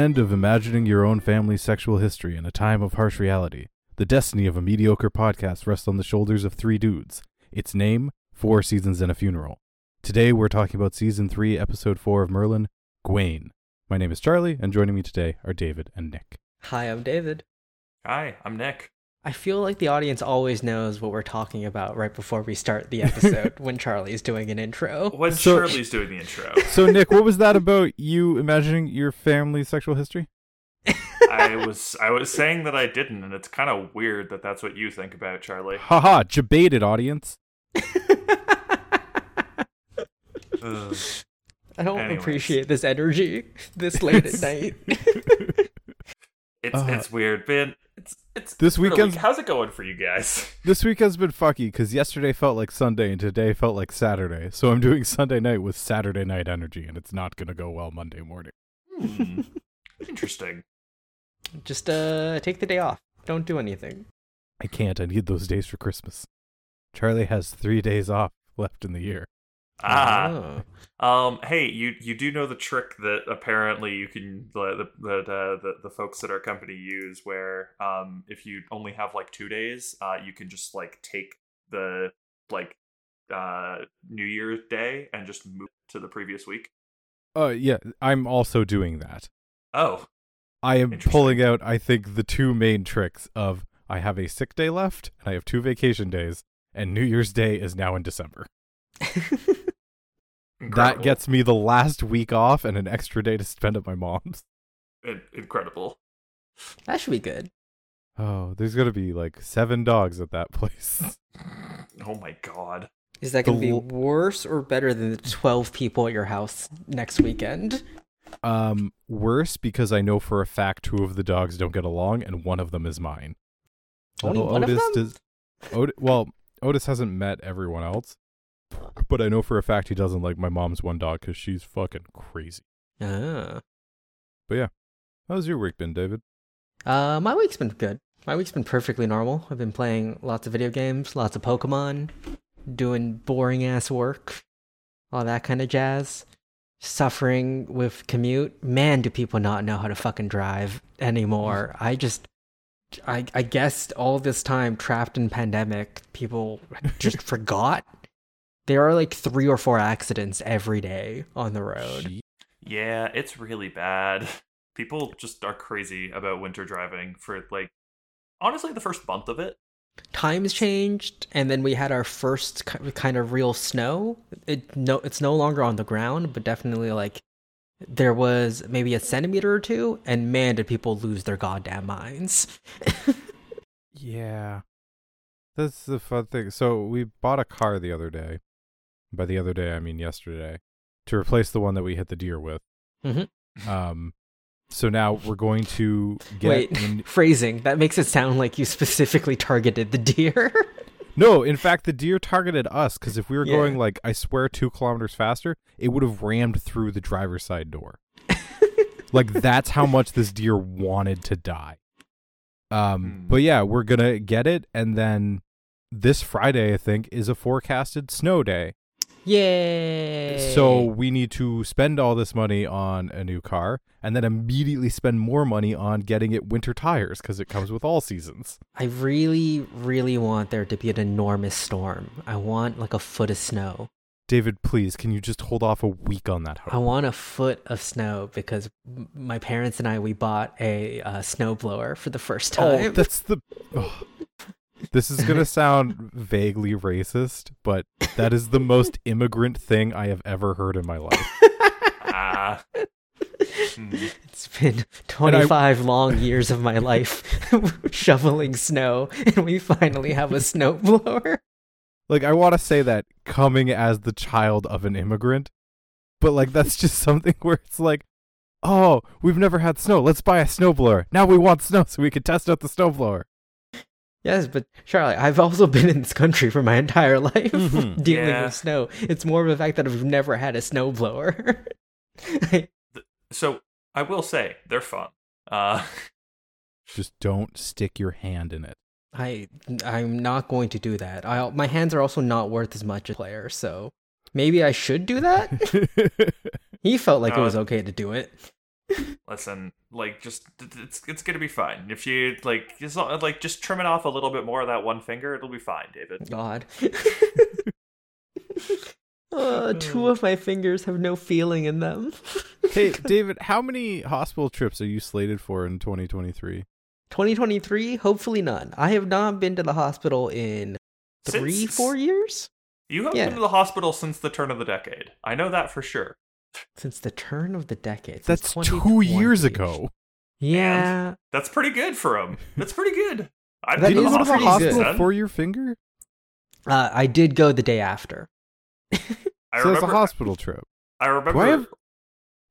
In a land of imagining your own family's sexual history in a time of harsh reality, the destiny of a mediocre podcast rests on the shoulders of three dudes. Its name, Four Seasons and a Funeral. Today we're talking about Season 3, Episode 4 of Merlin, Gwaine. My name is Charlie, and joining me today are David and Nick. Hi, I'm David. Hi, I'm Nick. I feel like the audience always knows what we're talking about right before we start the episode when Charlie's doing an intro. When So- Shirley's doing the intro, So, Nick, what was that about you imagining your family's sexual history? I was I was saying that I didn't, and it's kind of weird that that's what you think about Charlie. Haha, debated audience. I don't Anyways. appreciate this energy this late at night. It's Uh, it's weird, man. It's it's this it's been a weekend's- week. How's it going for you guys? This week has been fucky because yesterday felt like Sunday and today felt like Saturday. So I'm doing Sunday night with Saturday night energy, and it's not going to go well Monday morning. Hmm. Interesting. Just uh take the day off. Don't do anything. I can't. I need those days for Christmas. Charlie has three days off left in the year. Ah, Oh. um, hey, you you do know the trick that apparently you can the the the, the, the folks at our company use, where um, if you only have like two days, uh, you can just like take the like uh New Year's Day and just move to the previous week. Uh, yeah, I'm also doing that. Oh, I am pulling out, I think, the two main tricks of I have a sick day left, and I have two vacation days, and New Year's Day is now in December. That gets me the last week off and an extra day to spend at my mom's. In- incredible. that should be good. Oh, there's gonna be like seven dogs at that place. Oh my god. Is that going to The be worse or better than the 12 people at your house next weekend? Um, worse because I know for a fact two of the dogs don't get along, and one of them is mine. Only Although one of Otis them? does. Ot- well, Otis hasn't met everyone else, but I know for a fact he doesn't like my mom's one dog because she's fucking crazy. Ah. But yeah, how's your week been, David? Uh, my week's been good. My week's been perfectly normal. I've been playing lots of video games, lots of Pokemon, doing boring ass work, all that kind of jazz. Suffering with commute. Man, do people not know how to fucking drive anymore. I just, I, I guess all this time trapped in pandemic, people just forgot. There are like three or four accidents every day on the road. Yeah, it's really bad. People just are crazy about winter driving for like honestly the first month of it. times changed and then we had our first kind of real snow it no it's no longer on the ground but definitely like there was maybe a centimeter or two and man did people lose their goddamn minds Yeah. That's the fun thing. So we bought a car the other day. By the other day, I mean yesterday, to replace the one that we hit the deer with. Mhm. Um, so now we're going to get. wait in- phrasing that makes it sound like you specifically targeted the deer no, in fact, the deer targeted us because if we were Yeah. going like I swear two kilometers faster, it would have rammed through the driver's side door. like that's how much this deer wanted to die. Um, Hmm. but yeah, we're gonna get it, and then this Friday, I think, is a forecasted snow day. Yay So we need to spend all this money on a new car, and then immediately spend more money on getting it winter tires because it comes with all seasons. i really really want there to be an enormous storm i want like a foot of snow David, please, can you just hold off a week on that hope? I want a foot of snow because my parents and I we bought a uh, snowblower for the first Oh, time. that's the. oh. This is gonna sound vaguely racist, but that is the most immigrant thing I have ever heard in my life. Ah. It's been 25 long years of my life shoveling snow, and we finally have a snowblower. Like, I want to say that coming as the child of an immigrant, but like that's just something where it's like, oh, we've never had snow. Let's buy a snowblower. Now we want snow so we can test out the snowblower. Yes, but Charlie, I've also been in this country for my entire life Mhm. dealing Yeah. with snow. It's more of the fact that I've never had a snowblower. So I will say they're fun. Uh Just don't stick your hand in it. I I'm not going to do that. I my hands are also not worth as much as a player, so maybe I should do that. he felt like it was okay to do it. Listen, like just it's it's gonna be fine. If you like just like just trim it off a little bit more of that one finger, it'll be fine, David. God. uh, two of my fingers have no feeling in them. hey, David, how many hospital trips are you slated for in 2023? 2023, hopefully none. I have not been to the hospital in three, Since- four years You haven't Yeah. been to the hospital since the turn of the decade. I know that for sure. Since the turn of the decade. That's two years ago. Yeah, That's pretty good for him. That's pretty good. I've That been Did to the go to the hospital hospital for your finger? uh, I did go the day after. I so it's a hospital trip. I remember. Do I have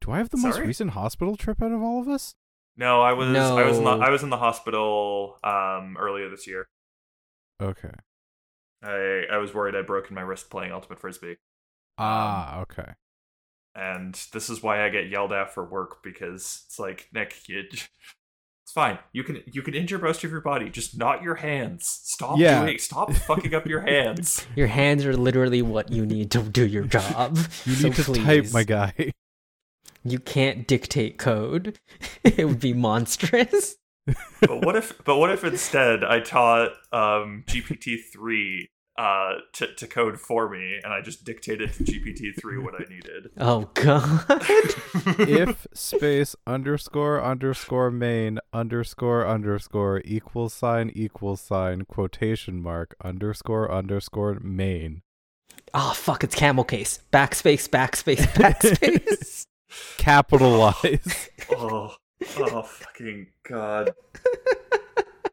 Do I have the most recent hospital trip out of all of us? No, I was. I was. In the, No. I was in the hospital um, earlier this year. Okay. I I was worried I'd broken my wrist playing ultimate frisbee, Ah, okay. And this is why I get yelled at for work because it's like Nick, you, it's fine. You can you can injure most of your body, just not your hands. Stop Yeah. doing. Stop fucking up your hands. Your hands are literally what you need to do your job. You So need to type, my guy. You can't dictate code. it would be monstrous. but what if? But what if instead I taught um, GPT three uh, to to code for me, and I just dictated to GPT three what I needed. Oh god. if space underscore underscore main underscore underscore equal sign equal sign quotation mark underscore underscore main oh fuck! It's camel case. Backspace. Backspace. Backspace. capitalize. oh, oh, fucking god!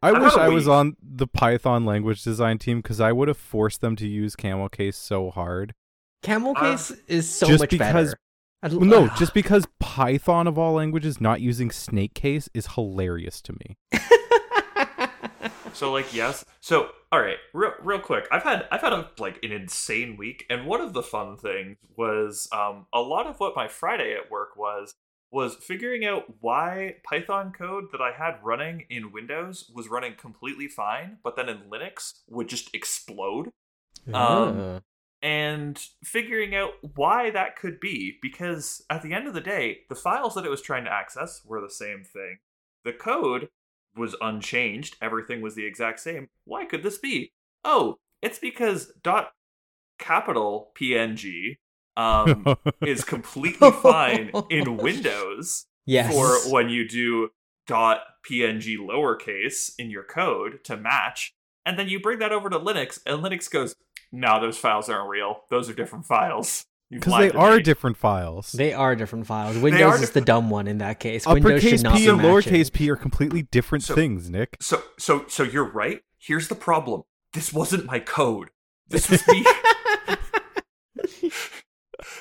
I How wish about I was on the Python language design team because I would have forced them to use camel case so hard. camel Uh, case is so just much because- better. I- Well, no, just because Python of all languages not using snake case is hilarious to me. So like yes. So all right, real real quick. I've had I've had a like an insane week, and one of the fun things was um a lot of what my Friday at work was was figuring out why Python code that I had running in Windows was running completely fine, but then in Linux would just explode. Um, and figuring out why that could be because at the end of the day the files that it was trying to access were the same thing. The code was unchanged everything was the exact same. Why could this be? Oh it's because dot capital png um, is completely fine in windows yes. for when you do dot png lowercase in your code to match and then you bring that over to linux and linux goes no those files aren't real those are different files Because they are me." different files. They are different files. Windows is diff- the dumb one in that case. Windows Uppercase should not P be and lowercase p are completely different So- things, Nick. so so so you're right here's the problem this wasn't my code this was me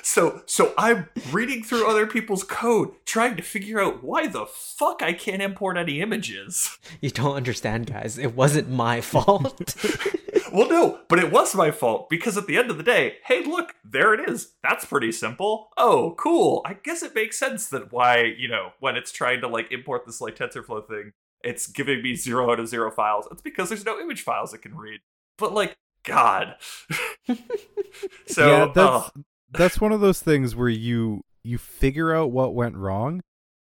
so so i'm reading through other people's code trying to figure out why the fuck i can't import any images You don't understand, guys. It wasn't my fault. Well, no, but it was my fault because at the end of the day, hey, look, there it is. That's pretty simple. Oh, cool. I guess it makes sense that why, you know, when it's trying to like import this like TensorFlow thing, it's giving me zero out of zero files. It's because there's no image files it can read. But like, God. so, yeah, that's uh, that's one of those things where you you figure out what went wrong,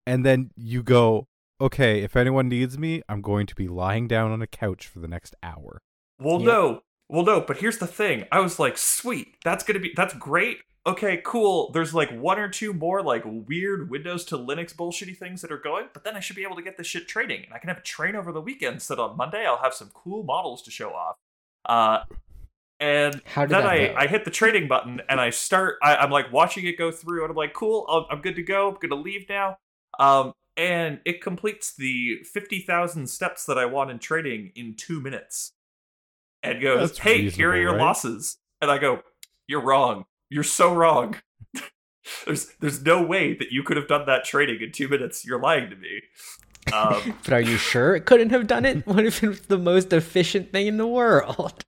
and then you go, okay, if anyone needs me, I'm going to be lying down on a couch for the next hour. Well, Yep. no. Well, no, but here's the thing. I was like, sweet, that's gonna be that's great. Okay, cool. There's like one or two more like weird Windows to Linux bullshitty things that are going, but then I should be able to get this shit trading, and I can have a train over the weekend. So that on Monday I'll have some cool models to show off. Uh, and How did then that I go? I hit the trading button and I start. I, I'm like watching it go through, and I'm like, cool, I'll, I'm good to go. I'm gonna leave now. Um, and it completes the fifty thousand steps that I want in trading in two minutes and goes, That's "Hey, here are your right? losses." And I go, "You're wrong. You're so wrong. there's there's no way that you could have done that trading in two minutes. You're lying to me." Um, but are you sure it couldn't have done it? What if it was the most efficient thing in the world?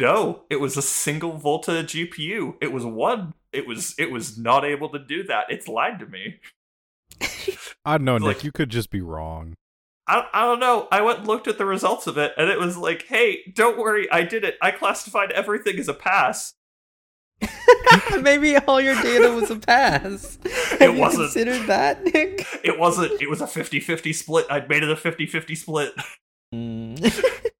No, it was a single Volta GPU. It was one. It was it was not able to do that. It's lied to me. I don't know, Like- Nick. You could just be wrong. I, I don't know. I went and looked at the results of it, and it was like, hey, don't worry, I did it. I classified everything as a pass. Maybe all your data was a pass. Have you wasn't. considered that, Nick? It wasn't. It was a 50-50 split. I'd made it a 50-50 split. Mm.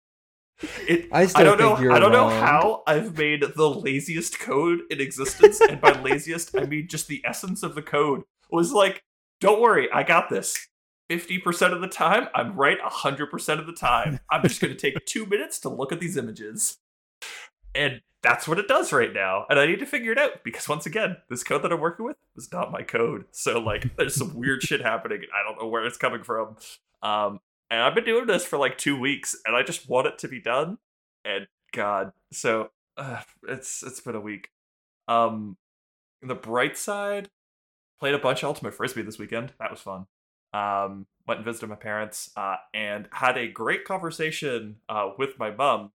It, I I don't know. I don't know how I've made the laziest code in existence, and by laziest I mean just the essence of the code was like, "Don't worry, I got this." Fifty percent of the time, I'm right. hundred percent of the time, I'm just going to take two minutes to look at these images, and that's what it does right now. And I need to figure it out because once again, this code that I'm working with is not my code. So like, there's some weird shit happening. and I don't know where it's coming from. Um, and I've been doing this for like two weeks, and I just want it to be done. And God, so uh, it's it's been a week. Um, the bright side, played a bunch of Ultimate Frisbee this weekend. That was fun. Um, went and visited my parents, uh, and had a great conversation uh, with my mom,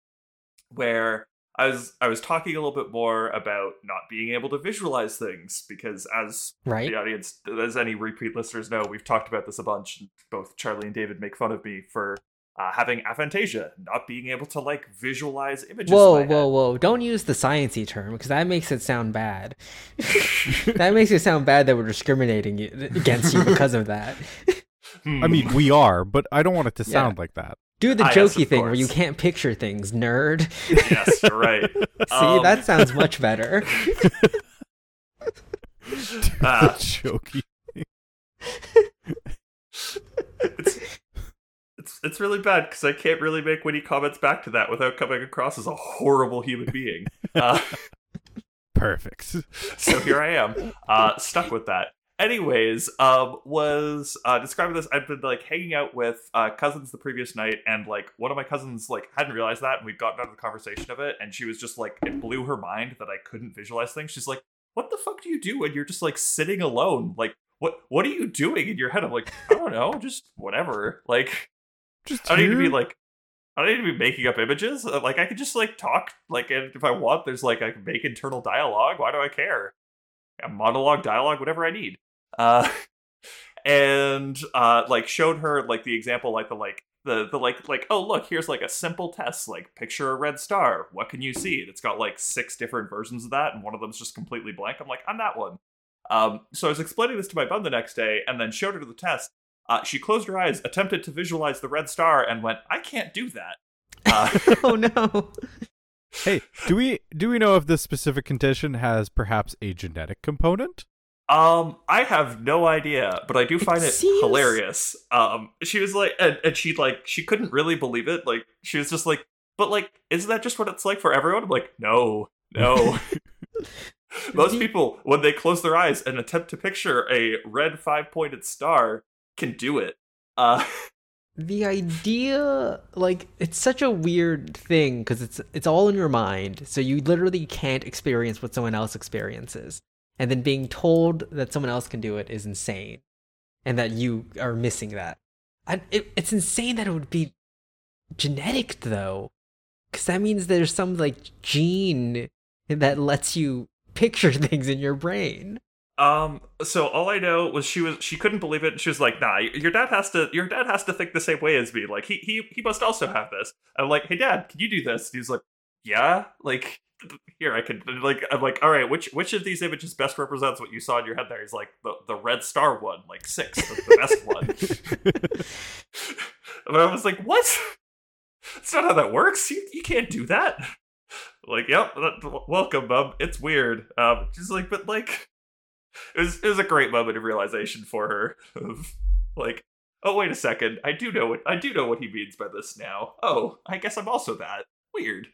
where I was I was talking a little bit more about not being able to visualize things because as Right? the audience, as any repeat listeners know, we've talked about this a bunch. Both Charlie and David make fun of me for uh, having aphantasia, not being able to like visualize images. in Whoa, my head. whoa, whoa! Don't use the sciencey term because that makes it sound bad. that makes it sound bad that we're discriminating against you because of that. Hmm. I mean, we are, but I don't want it to Yeah. sound like that. Do the Ah, yes, jokey of thing where you can't picture things, nerd. yes, you're right. See, Um, that sounds much better. Ah. Jokey. it's, it's it's really bad because I can't really make witty comments back to that without coming across as a horrible human being. Uh, Perfect. so here I am, uh, stuck with that. Anyways, um, was uh, describing this. I've been like hanging out with uh, cousins the previous night, and like one of my cousins like hadn't realized that, and we'd gotten out of the conversation of it, and she was just like, it blew her mind that I couldn't visualize things. She's like, "What the fuck do you do when you're just like sitting alone? Like, what what are you doing in your head?" I'm like, "I don't know, just whatever." Like, Just I don't need to be like. I don't need to be making up images. Uh, Like I could just like talk. Like and if I want, there's like I can make internal dialogue. Why do I care? A monologue, dialogue, whatever I need. Uh, and uh, like showed her like the example, like the like the the like like oh look here's like a simple test like picture a red star. What can you see? It's got like six different versions of that, and one of them's just completely blank. I'm like I'm that one. Um, so I was explaining this to my bum the next day, and then showed her the test. Uh, she closed her eyes, attempted to visualize the red star, and went, "I can't do that." Uh, oh no! Hey, do we do we know if this specific condition has perhaps a genetic component? Um, I have no idea, but I do find it, seems- hilarious. Um, she was like, and, and she like, she couldn't really believe it. Like, she was just like, "But like, isn't that just what it's like for everyone?" I'm like, "No, no." Most people, when they close their eyes and attempt to picture a red five-pointed star, can do it. Uh, the idea like it's such a weird thing because it's it's all in your mind so you literally can't experience what someone else experiences and then being told that someone else can do it is insane and that you are missing that I, it, it's insane that it would be genetic though because that means there's some like gene that lets you picture things in your brain Um. So all I know was she was she couldn't believe it. She was like, "Nah, your dad has to. Your dad has to think the same way as me. Like he he he must also have this." I'm like, "Hey, dad, can you do this?" And he's like, "Yeah." Like here, I could Like I'm like, "All right, which which of these images best represents what you saw in your head?" There, he's like, "The the red star one, like six, the, the best one." and I was like, "What? That's not how that works. You you can't do that." Like, yep. that- Welcome, mom. It's weird. Um, she's like, but like it was it was a great moment of realization for her of like oh wait a second i do know what i do know what he means by this now oh i guess i'm also that weird.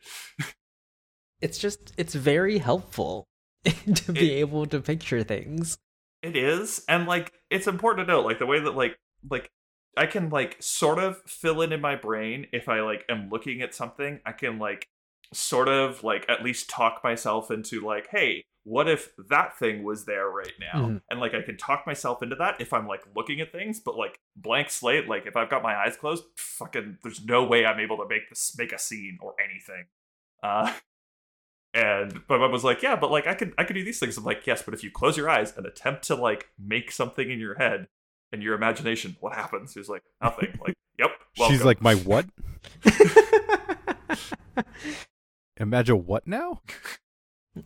It's just it's very helpful to be It- able to picture things. It is and like it's important to note like the way that like like i can like sort of fill in in my brain if i like am looking at something. I can like sort of like at least talk myself into like hey what if that thing was there right now Mhm. and like i can talk myself into that if i'm like looking at things but like blank slate like if i've got my eyes closed fucking there's no way i'm able to make this make a scene or anything uh and my mom was like yeah but like i could i could do these things i'm like yes but if you close your eyes and attempt to like make something in your head and your imagination what happens she's like nothing like yep She's like, my what? Imagine what now?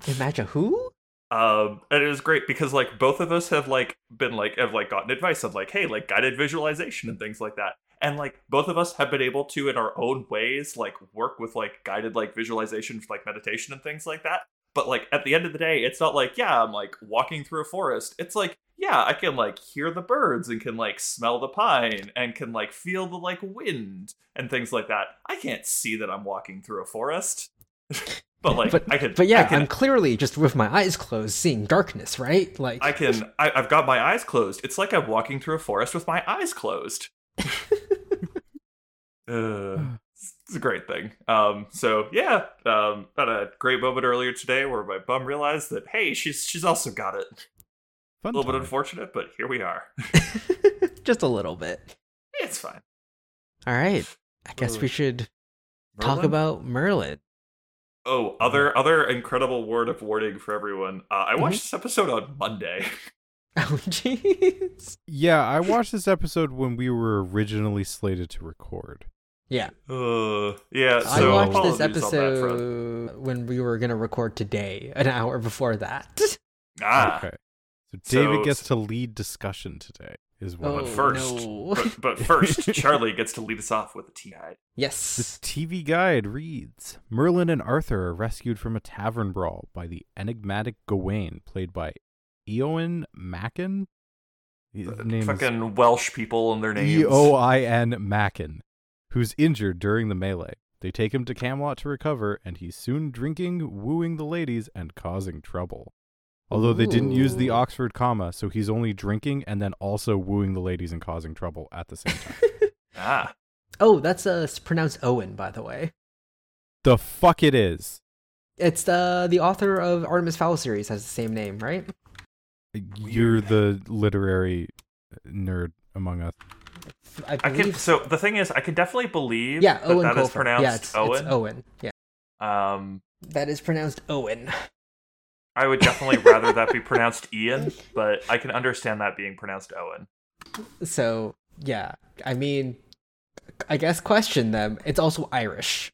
Imagine who? Um, and it was great because like both of us have like been like have like gotten advice of like, hey, like guided visualization and things like that. And like both of us have been able to in our own ways like work with like guided like visualization like meditation and things like that. But like at the end of the day, it's not like, yeah, I'm like walking through a forest. It's like, yeah, I can like hear the birds and can like smell the pine and can like feel the like wind and things like that. I can't see that I'm walking through a forest. but like but, I can but yeah, I can, I'm clearly just with my eyes closed seeing darkness, right? Like I can I, I've got my eyes closed. It's like I'm walking through a forest with my eyes closed. uh, it's a great thing. Um, so yeah, um, had a great moment earlier today where my bum realized that hey, she's she's also got it. Fun a little bit unfortunate, but here we are. just a little bit. It's fine. All right. I guess we Ugh. should talk Merlin? about Merlin. Oh, other other incredible word of warning for everyone. Uh, I watched this episode on Monday. Oh jeez. Yeah, I watched this episode when we were originally slated to record. Yeah. Uh, yeah, I watched this apologies on that front. episode when we were gonna record today, an hour before that. Ah, Okay. So David So- gets to lead discussion today, is what Oh, I'm first, no. but, but first, Charlie gets to lead us off with a tea guide. The yes. TV guide reads Merlin and Arthur are rescued from a tavern brawl by the enigmatic Gawain, played by Eoin Macken. His uh, name is Fucking Welsh people and their names. E O I N Macken, who's injured during the melee. They take him to Camelot to recover, and he's soon drinking, wooing the ladies, and causing trouble. Although they didn't use the Oxford comma, so he's only drinking and then also wooing the ladies and causing trouble at the same time. Ah, Oh, that's uh pronounced Owen, by the way. the fuck it is. It's the the author of Artemis Fowl series has the same name, right? You're the literary nerd among us. I I can. So the thing is, I can definitely believe yeah, that Owen that is Colfer. pronounced yeah, it's, Owen. it's Owen. Yeah, Um, that is pronounced Owen. I would definitely rather that be pronounced Ian, but I can understand that being pronounced Owen. So yeah, I mean, I guess question them. It's also Irish.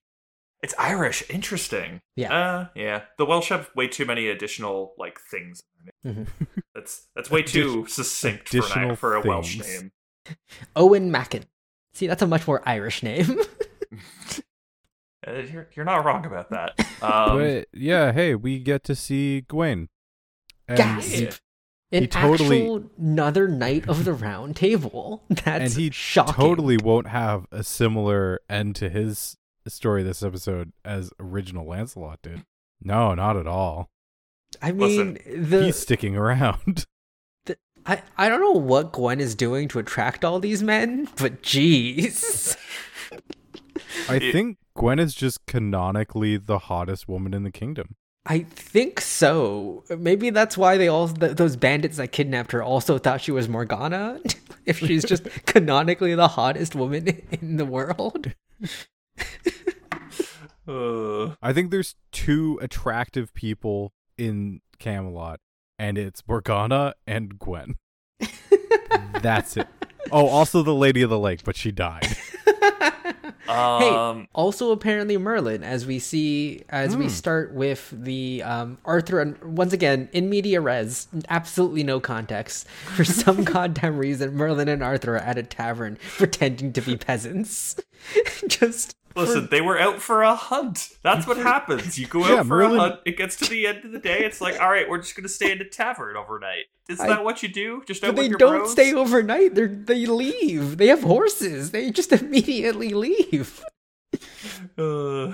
It's Irish. Interesting. Yeah. Uh, yeah. The Welsh have way too many additional like things. Mhm. That's that's way too succinct for, an, for a Welsh name. Owen Macken. See, that's a much more Irish name. Uh, you're you're not wrong about that. Um, but yeah, hey, we get to see Gwen. And Gasp! he- An he totally- actual another knight of the round table. That's and he shocking. totally won't have a similar end to his story this episode as original Lancelot did. No, not at all. I mean, Listen, the He's sticking around. I, I don't know what Gwen is doing to attract all these men, but jeez. I think Gwen is just canonically the hottest woman in the kingdom. I think so. Maybe that's why they all th- those bandits that kidnapped her also thought she was Morgana. if she's just canonically the hottest woman in the world. uh, I think there's two attractive people in Camelot, and it's Morgana and Gwen. That's it. Oh, also the Lady of the Lake, but she died. Um, also apparently Merlin, as we see as we Hmm. start with the um, Arthur and once again in media res, absolutely no context. For some goddamn reason, Merlin and Arthur are at a tavern pretending to be peasants. Just listen, they were out for a hunt. That's what happens. You go out Yeah, for Merlin- a hunt. It gets to the end of the day. It's like, all right, we're just gonna stay in a tavern overnight. Isn't I- that what you do? Just out But with they your don't bros? stay overnight. They they leave. They have horses. They just immediately leave. Uh,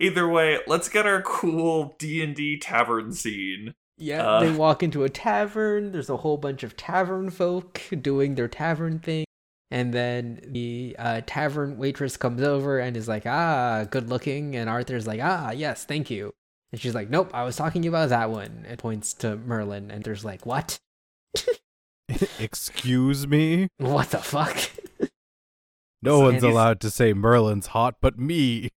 either way, let's get our cool D and D tavern scene. Yeah, Uh. they walk into a tavern. There's a whole bunch of tavern folk doing their tavern thing. And then the uh, tavern waitress comes over and is like, ah, good looking. And Arthur's like, ah, yes, thank you. And she's like, nope, I was talking about that one. It points to Merlin. And there's like, what? Excuse me? What the fuck? No So one's allowed to say Merlin's hot but me.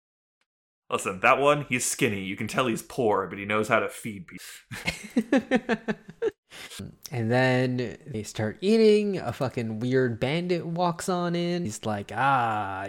Listen, that one, he's skinny. You can tell he's poor, but he knows how to feed people. and then they start eating. A fucking weird bandit walks on in. He's like, "Ah,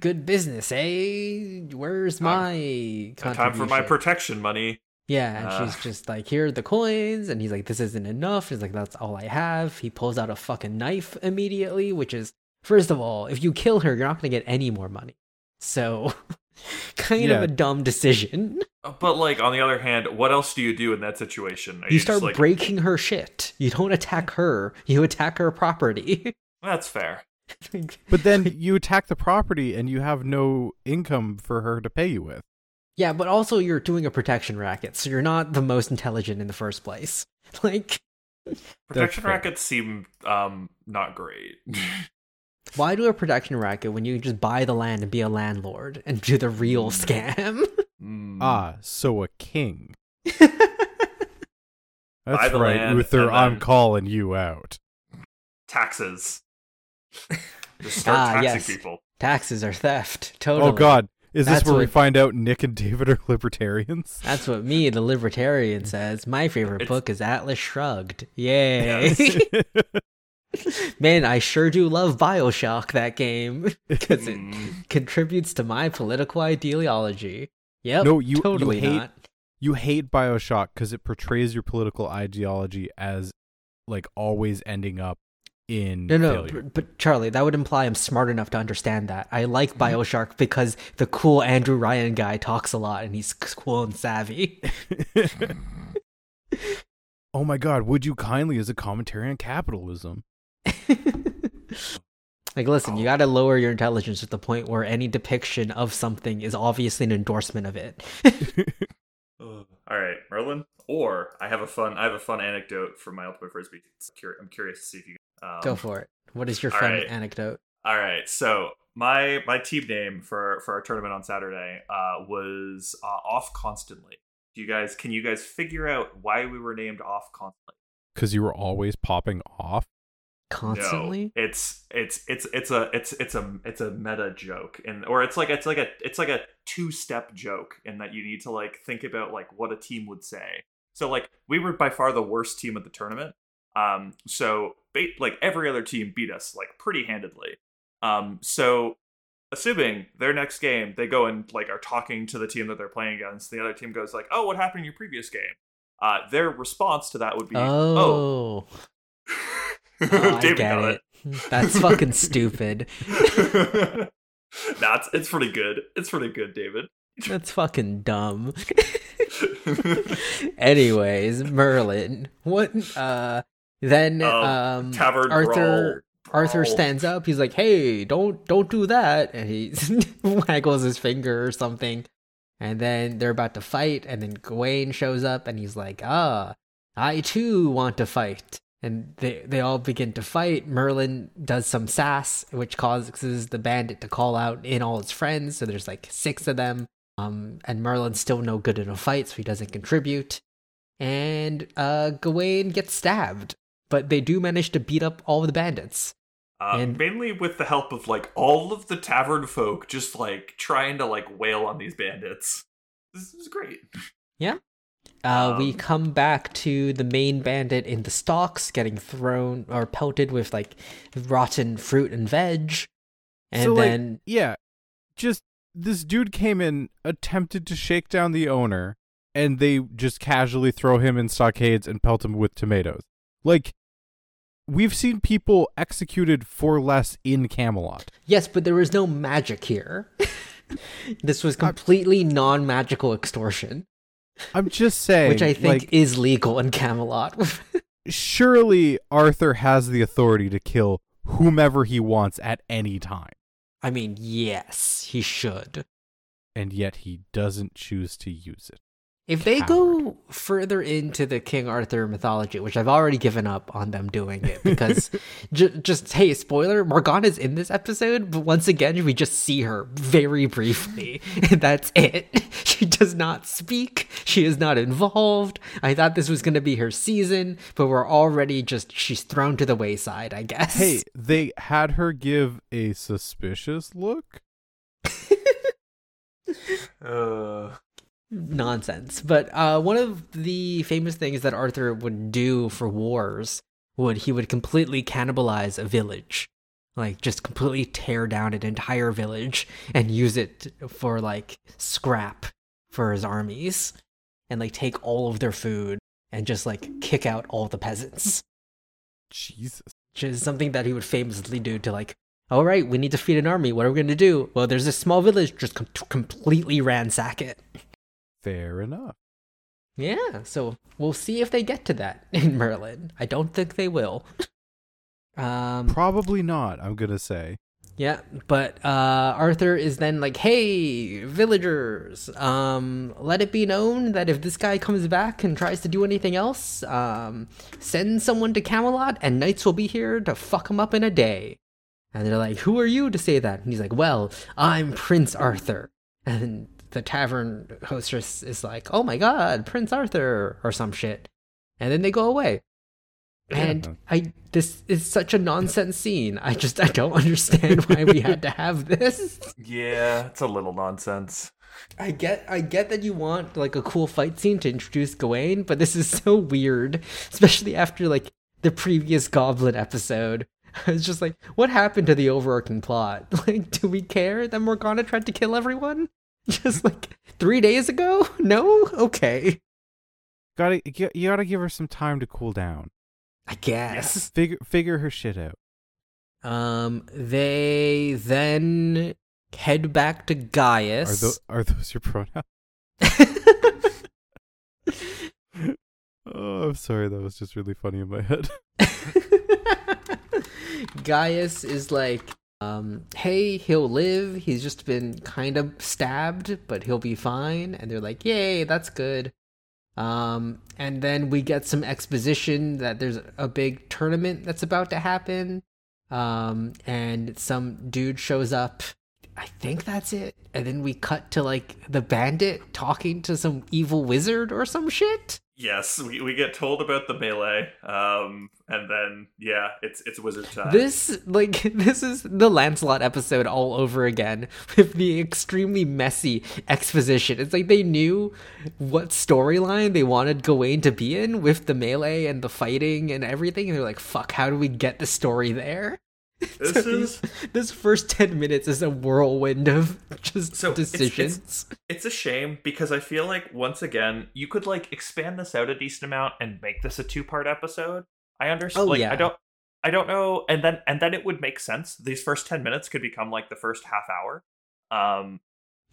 good business, eh? Where's my Time for my protection money. Yeah, and Uh. she's just like, here are the coins. And he's like, this isn't enough. He's like, that's all I have. He pulls out a fucking knife immediately, which is, first of all, if you kill her, you're not going to get any more money. So, kind Yeah. of a dumb decision. But like on the other hand, what else do you do in that situation? Are You just start like breaking her shit. You don't attack her, you attack her property. that's fair. But then you attack the property and you have no income for her to pay you with. yeah, but also you're doing a protection racket, so you're not the most intelligent in the first place. Like, Protection rackets seem um not great. Why do a protection racket when you just buy the land and be a landlord and do the real scam? Mm. Ah, so a king. That's right, land Uther. I'm calling you out. taxes. Just start Ah, taxing yes. people. Taxes are theft. Totally. Oh God, is this That's where we find out Nick and David are libertarians? That's what me, the libertarian, says. My favorite It's- book is Atlas Shrugged. Yay. Yes. Man, I sure do love Bioshock, that game, because it Mm. contributes to my political ideology. Yep. No, you- you totally hate- not. you hate Bioshock because it portrays your political ideology as like always ending up in No, no, failure. but, but Charlie, that would imply I'm smart enough to understand that. I like Mm-hmm. Bioshock because the cool Andrew Ryan guy talks a lot and he's cool and savvy. oh my God, would you kindly as a commentary on capitalism? like, listen, you Oh. gotta lower your intelligence to the point where any depiction of something is obviously an endorsement of it. All right, Merlin. Or I have a fun. I have a fun anecdote from my ultimate frisbee. It's curi- I'm curious to see if you. Um, Go for it. What is your all fun right. anecdote? All right, so my my team name for for our tournament on Saturday uh, was uh, off constantly. Do you guys can you guys figure out why we were named off constantly? Because you were always popping off. Constantly? No, it's it's it's it's a it's it's a it's a meta joke, and or it's like it's like a it's like a two step joke in that you need to like think about like what a team would say. So like we were by far the worst team at the tournament. Um, so like every other team beat us like pretty handedly. Um, so assuming their next game they go and like are talking to the team that they're playing against, the other team goes like, "Oh, what happened in your previous game?" Uh, their response to that would be, "Oh." Oh, Oh, I get got it. That's fucking stupid. That's it's, it's pretty good. It's pretty good, David. That's fucking dumb. Anyways, Merlin. What uh then Um, um Tavern Arthur brawl. Arthur stands up. He's like, "Hey, don't don't do that." And he waggles his finger or something. And then they're about to fight and then Gawain shows up and he's like, "Ah, I too want to fight." And they they all begin to fight. Merlin does some sass which causes the bandit to call out in all his friends. So there's like 6 of them. Um and Merlin's still no good in a fight, so he doesn't contribute. And uh Gawain gets stabbed. But they do manage to beat up all the bandits. Uh, And- mainly with the help of like all of the tavern folk just like trying to like wail on these bandits. This is great. Uh, we Um, come back to the main bandit in the stocks getting thrown or pelted with like rotten fruit and veg. And So, like, Yeah, just this dude came in, attempted to shake down the owner, and they just casually throw him in stockades and pelt him with tomatoes. Like, we've seen people executed for less in Camelot. yes, but there was no magic here. this was completely non magical extortion, I'm just saying, which I think like, is legal in Camelot. surely Arthur has the authority to kill whomever he wants at any time, I mean, yes, he should. and yet he doesn't choose to use it. If they go further into the King Arthur mythology, which I've already given up on them doing it, because ju- just hey, spoiler, Morgana's in this episode, but once again, we just see her very briefly, and that's it. She does not speak. She is not involved. I thought this was going to be her season, but we're already just she's thrown to the wayside. I guess. Hey, they had her give a suspicious look. Uh, nonsense. But uh, one of the famous things that Arthur would do for wars would he would completely cannibalize a village, like just completely tear down an entire village and use it for like scrap for his armies. and like take all of their food and just like kick out all the peasants. Jesus. Which is something that he would famously do to like, all right, we need to feed an army. What are we going to do? Well, there's this small village, just com- completely ransack it. Fair enough. Yeah, so we'll see if they get to that in Merlin. I don't think they will. um, Probably not, I'm going to say. Yeah, but uh, Arthur is then like, "Hey, villagers, um, let it be known that if this guy comes back and tries to do anything else, um, send someone to Camelot, and knights will be here to fuck him up in a day." And they're like, "Who are you to say that?" And he's like, "Well, I'm Prince Arthur." And the tavern hostess is like, "Oh my god, Prince Arthur," or some shit. And then they go away and Yeah. I this is such a nonsense scene. I just I don't understand why we had to have this. Yeah, it's a little nonsense. I get I get that you want like a cool fight scene to introduce Gawain, but this is so weird, especially after like the previous Goblin episode. I was just like, what happened to the overarching plot? Like, do we care that Morgana tried to kill everyone? Just like three days ago? No? Okay. Gotta, you you gotta give her some time to cool down. I guess. Figure, figure her shit out. Um, they then head back to Are, Gaius. tho- are those your pronouns? Oh, I'm sorry. That was just really funny in my head. Gaius is like, um, hey, he'll live. He's just been kind of stabbed, but he'll be fine. And they're like, yay, that's good. Um, and then we get some exposition that there's a big tournament that's about to happen. Um, and some dude shows up. I think that's it. And then we cut to like the bandit talking to some evil wizard or some shit. Yes, we, we get told about the melee, um, and then yeah, it's it's wizard time. This like this is the Lancelot episode all over again with the extremely messy exposition. It's like they knew what storyline they wanted Gawain to be in with the melee and the fighting and everything, and they're like, "Fuck, how do we get the story there?" This So is these- this first ten minutes is a whirlwind of just So, it's- it's- decisions. it's a shame because I feel like once again you could like expand this out a decent amount and make this a two part episode. I understand. Oh, like yeah. I don't. I don't know, and then and then it would make sense. These first ten minutes could become like the first half hour. Um,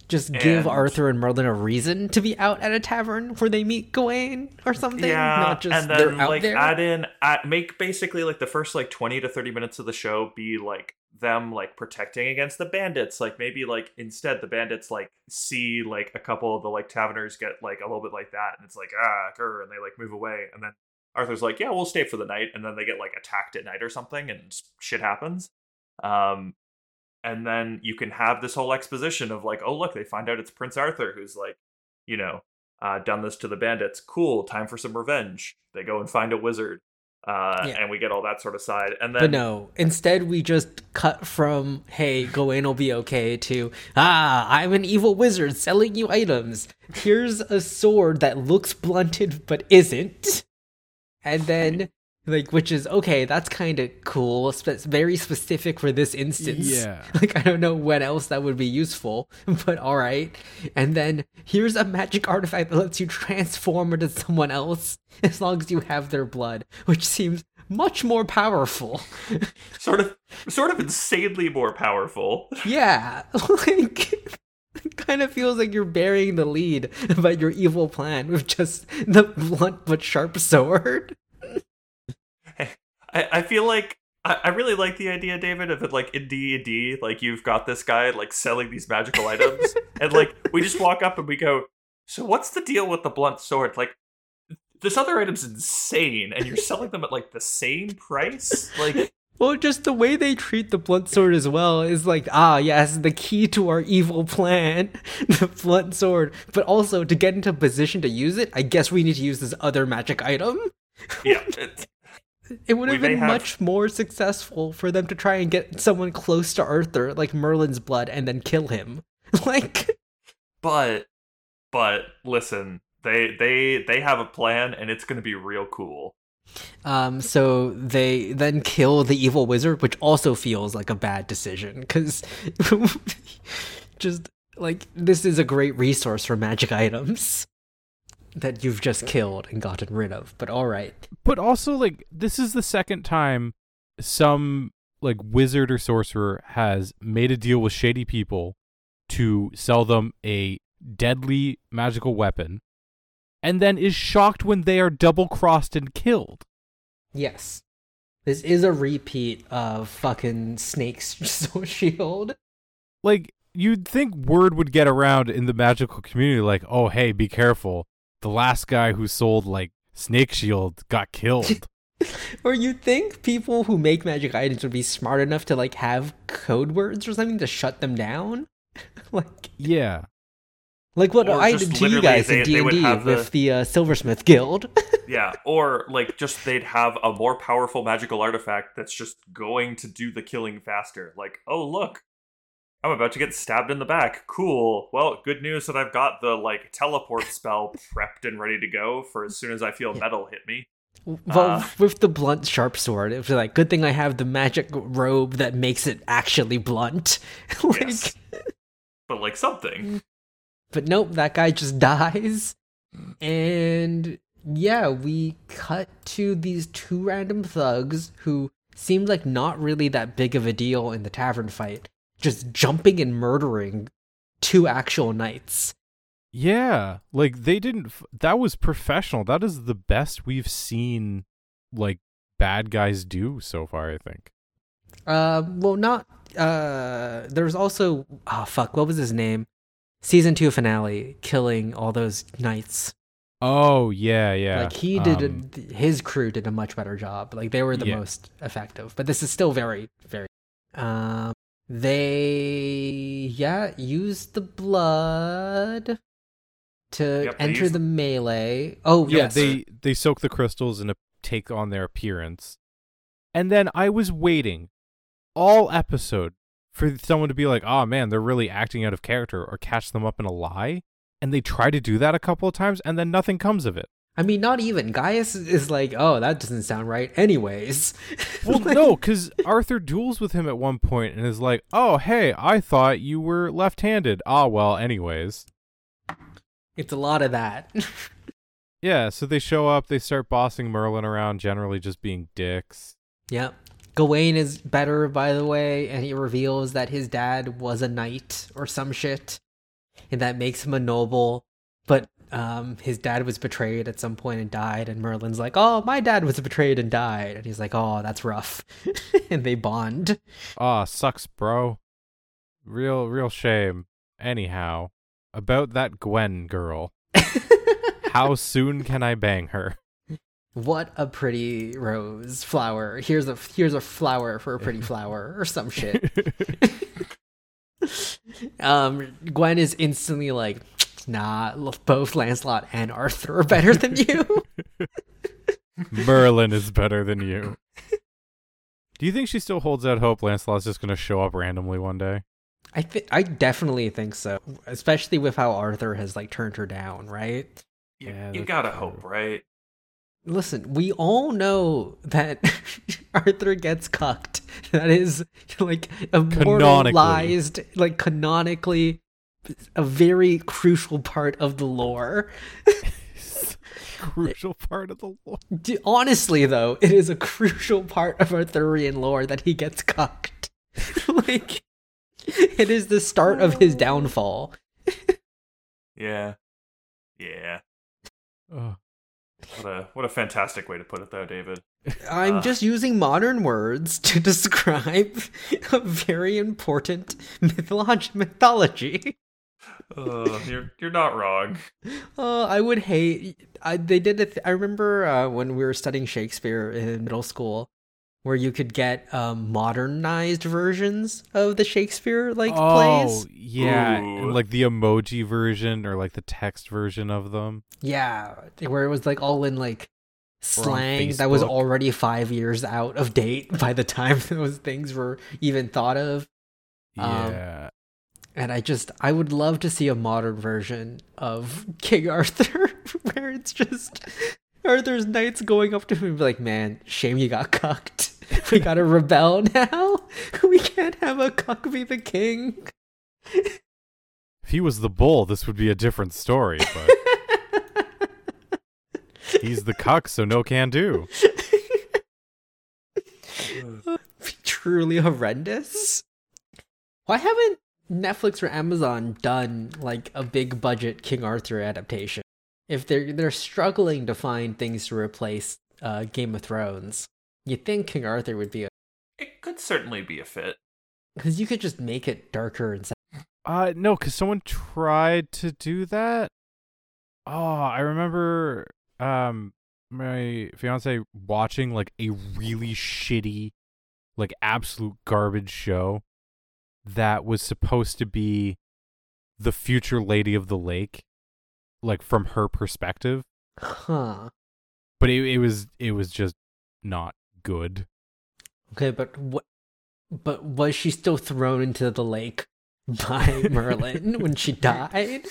just give and- Arthur and Merlin a reason to be out at a tavern where they meet Gawain or something. yeah, not just and then like there. add in, add, make basically like the first like twenty to thirty minutes of the show be like them like protecting against the bandits. Like maybe like instead the bandits like see like a couple of the like taverners get like a little bit like that, and it's like ah, grr, and they like move away, and then Arthur's like, yeah, we'll stay for the night, and then they get like attacked at night or something, and shit happens. Um, and then you can have this whole exposition of like, oh look, they find out it's Prince Arthur who's like, you know, uh, done this to the bandits. Cool, time for some revenge. They go and find a wizard, uh, Yeah. and we get all that sort of side. And then But no, instead we just cut from "Hey, Gawain will be okay" to "Ah, I'm an evil wizard selling you items. Here's a sword that looks blunted but isn't." And then like which is okay, that's kind of cool, spe- very specific for this instance. Yeah. Like I don't know when else that would be useful, but all right. And then here's a magic artifact that lets you transform into someone else as long as you have their blood, which seems much more powerful. sort of, sort of insanely more powerful. yeah, like it kind of feels like you're burying the lead about your evil plan with just the blunt but sharp sword. I, I feel like I, I really like the idea, David, of it like in D and D, like you've got this guy like selling these magical items, and like we just walk up and we go, "So what's the deal with the blunt sword? Like this other item's insane, and you're selling them at like the same price? Like Well, just the way they treat the blunt sword as well is like, ah, yes, the key to our evil plan, the blunt sword. But also, to get into position to use it, I guess we need to use this other magic item. yeah, It would have been have- much more successful for them to try and get someone close to Arthur, like Merlin's blood, and then kill him. Like, but but listen, they they they have a plan, and it's gonna be real cool. um, so they then kill the evil wizard, which also feels like a bad decision because just like this is a great resource for magic items. That you've just killed and gotten rid of. But all right. But also, like, this is the second time some like wizard or sorcerer has made a deal with shady people to sell them a deadly magical weapon, and then is shocked when they are double crossed and killed. Yes. This is a repeat of fucking Snake's shield. Like, you'd think word would get around in the magical community, like, oh, hey, be careful. The last guy who sold, like, Snake Shield got killed. or you think people who make magic items would be smart enough to, like, have code words or something to shut them down? like, yeah. Like what Or I just did to you guys they- in D and D with the- the uh, Silversmith Guild. Yeah, or like just they'd have a more powerful magical artifact that's just going to do the killing faster. Like, oh look, I'm about to get stabbed in the back. Cool. Well, good news that I've got the like teleport spell prepped and ready to go for as soon as I feel metal hit me. well, Uh. with the blunt sharp sword, it was like good thing I have the magic robe that makes it actually blunt. like, Yes. But like something. but nope, that guy just dies. And yeah, we cut to these two random thugs who seemed like not really that big of a deal in the tavern fight, just jumping and murdering two actual knights. Yeah, like they didn't. F- that was professional. That is the best we've seen, like bad guys do so far. I think. Uh, well, not. Uh, there was also. Oh fuck, what was his name? Season two finale, killing all those knights. Oh yeah, yeah. Like he did, Um, a, his crew did a much better job. Like they were the Yeah. most effective. But this is still very, very. Um, they yeah use the blood to Yep, enter used- the melee. Oh yeah, yes, they they soak the crystals and take on their appearance. And then I was waiting all episode for someone to be like, "Oh man, they're really acting out of character," or catch them up in a lie. And they try to do that a couple of times, and then nothing comes of it. I mean, not even Gaius is like, oh, that doesn't sound right. Anyways, Well, no, because Arthur duels with him at one point and is like, "Oh, hey, I thought you were left-handed." Ah, well, anyways. it's a lot of that. Yeah, so they show up, they start bossing Merlin around, generally just being dicks. Yep. Gawain is better, by the way, and he reveals that his dad was a knight or some shit, and that makes him a noble. But um, his dad was betrayed at some point and died, and Merlin's like, "Oh, my dad was betrayed and died," and he's like, "Oh, that's rough," and they bond. Ah, sucks, bro. Real, real shame. Anyhow, about that Gwen girl. How soon can I bang her? what a pretty rose flower. Here's a here's a flower for a pretty flower or some shit. um, Gwen is instantly like, "Nah, look, both Lancelot and Arthur are better than you." Merlin is better than you. Do you think she still holds out hope Lancelot's just going to show up randomly one day? I think I definitely think so, especially with how Arthur has like turned her down, right? You, Yeah, you gotta true. hope, right? Listen, we all know that Arthur gets cucked. That is like immortalized, like canonically, a very crucial part of the lore. Crucial part of the lore. D- Honestly, though, it is a crucial part of Arthurian lore that he gets cucked. like, it is the start of his downfall. Yeah. Yeah. Ugh. What a what a fantastic way to put it though, David. I'm Uh. just using modern words to describe a very important mytholog- mythology. Uh, you're you're not wrong. Uh, I would hate. I, they did. A th- I remember uh, when we were studying Shakespeare in middle school, where you could get um, modernized versions of the Shakespeare like plays. oh, plays. yeah. Ooh. and, Like the emoji version or like the text version of them. Yeah, where it was like all in like Or slang that was already five years out of date by the time those things were even thought of. Um, Yeah. And I just, I would love to see a modern version of King Arthur where it's just Arthur's knights going up to him and be like, man, shame you got cucked. We gotta rebel now. We can't have a cuck be the king. if he was the bull, this would be a different story, but He's the cuck, so no can do. Truly horrendous. Why haven't Netflix or Amazon done like a big budget King Arthur adaptation? If they're they're struggling to find things to replace uh, Game of Thrones, you think King Arthur would be a It could certainly be a fit. because you could just make it darker and sad. Uh, no, because someone tried to do that. Oh, I remember um my fiance watching like a really shitty, like absolute garbage show that was supposed to be the future Lady of the Lake, like from her perspective. Huh. But it it was it was just not good. Okay, but what? But was she still thrown into the lake by Merlin when she died?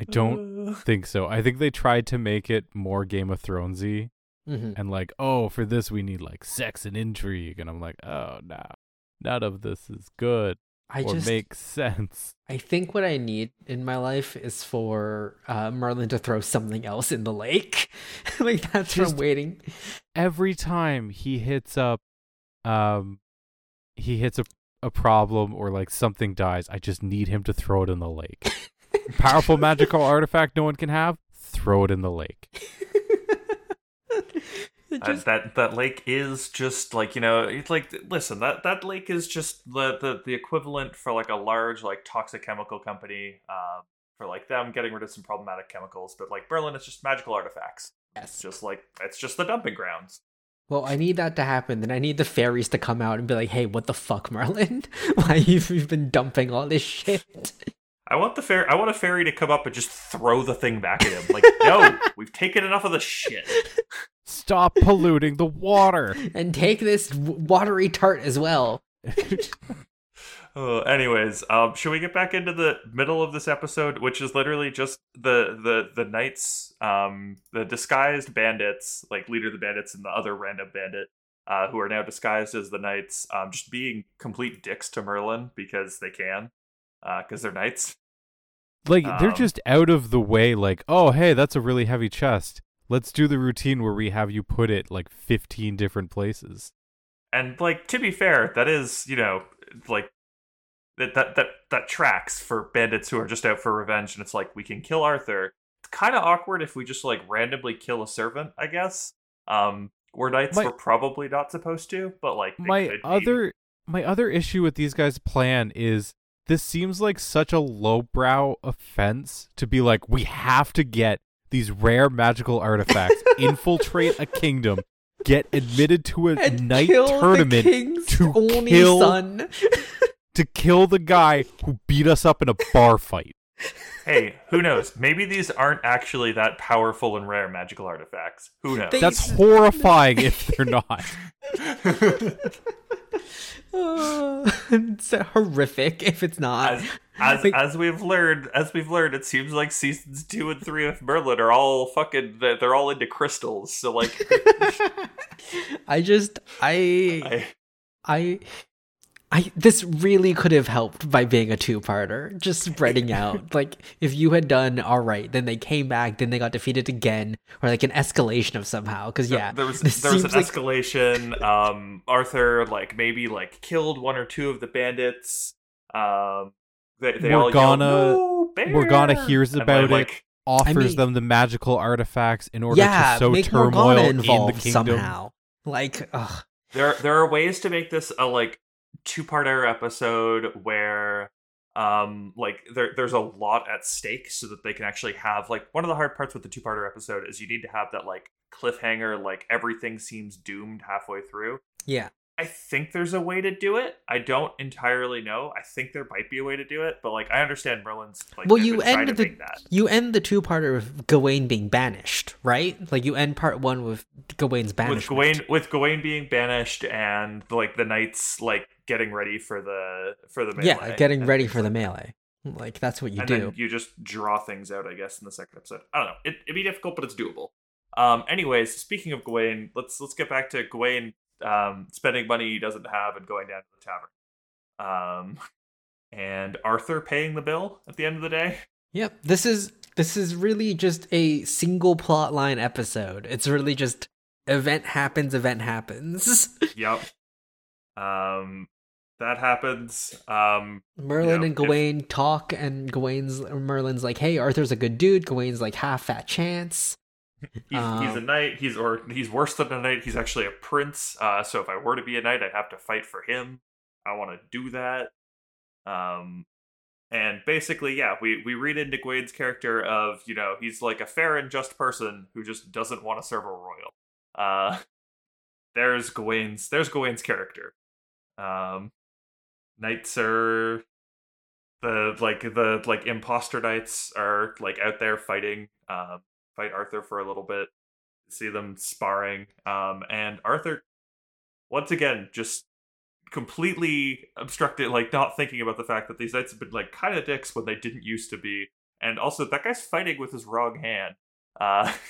I don't think so. I think they tried to make it more Game of Thronesy. hmm and like, oh, for this we need like sex and intrigue, and I'm like, oh no, none of this is good I or just, makes sense. I think what I need in my life is for uh, Merlin to throw something else in the lake. like that's Just- I'm waiting. Every time he hits up, um, he hits a a problem or like something dies, I just need him to throw it in the lake. Powerful magical artifact no one can have, throw it in the lake. Uh, just- that that lake is just like you know it's like listen that that lake is just the the, the equivalent for like a large like toxic chemical company um, for like them getting rid of some problematic chemicals but like merlin it's just magical artifacts it's yes. just like it's just the dumping grounds Well, I need that to happen. Then I need the fairies to come out and be like, "Hey, what the fuck, Merlin? Why you've you've been dumping all this shit?" i want the fair i want a fairy to come up and just throw the thing back at him like no we've taken enough of the shit Stop polluting the water. and take this watery tart as well. Uh, anyways, um, should we get back into the middle of this episode, which is literally just the the the knights, um, the disguised bandits, like leader of the bandits and the other random bandit, uh, who are now disguised as the knights, um, just being complete dicks to Merlin because they can, uh, because they're knights. Like they're Um, just out of the way. Like, oh hey, that's a really heavy chest. Let's do the routine where we have you put it like 15 different places. And like to be fair, that is you know like that that that that tracks for bandits who are just out for revenge, and it's like we can kill Arthur. It's kind of awkward if we just like randomly kill a servant, I guess. Um, where knights My- were probably not supposed to, but like they my could be. other my other issue with these guys' plan is this seems like such a lowbrow offense to be like we have to get these rare magical artifacts, infiltrate a kingdom, get admitted to a And night kill the tournament king's to only kill- son. to kill the guy who beat us up in a bar fight. hey, who knows? Maybe these aren't actually that powerful and rare magical artifacts. Who knows? They- That's horrifying if they're not. Uh, it's horrific if it's not. as as, as we've learned, as we've learned, it seems like seasons two and three of Merlin are all fucking. They're they're all into crystals. So like, I just I I, I I this really could have helped by being a two-parter, just spreading out. like if you had done all right, then they came back, then they got defeated again, or like an escalation of somehow. Because yeah, there was there was an like- escalation. Um, Arthur like maybe like killed one or two of the bandits. Um, they they all yelled, Morgana- "No, bear!" Morgana hears And, about it. like, Offers mean- them the magical artifacts in order yeah, to sow make turmoil in the kingdom. somehow. Like, ugh. there there are ways to make this a like two parter episode where um like there there's a lot at stake so that they can actually have like one of the hard parts with the two parter episode is you need to have that like cliffhanger like everything seems doomed halfway through yeah. I think there's a way to do it i don't entirely know i think there might be a way to do it but like i understand merlin's like Well, you end the that you end the two-parter with Gawain being banished, right? Like you end part one with Gawain's with banishment. Gawain with Gawain being banished and like the knights like getting ready for the for the melee yeah, getting and ready for the melee. Like that's what you and do. you just draw things out, I guess, in the second episode. I don't know. It, it'd be difficult, but it's doable. Um. Anyways, speaking of Gawain, let's let's get back to Gawain um spending money he doesn't have and going down to the tavern. Um, and Arthur paying the bill at the end of the day. Yep. This is This is really just a single plot line episode. It's really just event happens, event happens. yep. Um, that happens. Um, Merlin know, and Gawain talk, and Gawain's Merlin's like, "Hey, Arthur's a good dude." Gawain's like, "Half fat chance." He's, he's a Um, knight. He's or he's worse than a knight. He's actually a prince. Uh, so if I were to be a knight, I'd have to fight for him. I want to do that. Um, and basically, yeah, we we read into Gawain's character of you know he's like a fair and just person who just doesn't want to serve a royal. Uh, there's Gawain's there's Gawain's character. Um, knights are the like the like imposter knights are like out there fighting. Um, fight Arthur for a little bit. See them sparring. Um, and Arthur, once again, just completely obstructed, like not thinking about the fact that these knights have been like kind of dicks when they didn't used to be. And also, that guy's fighting with his wrong hand. Uh,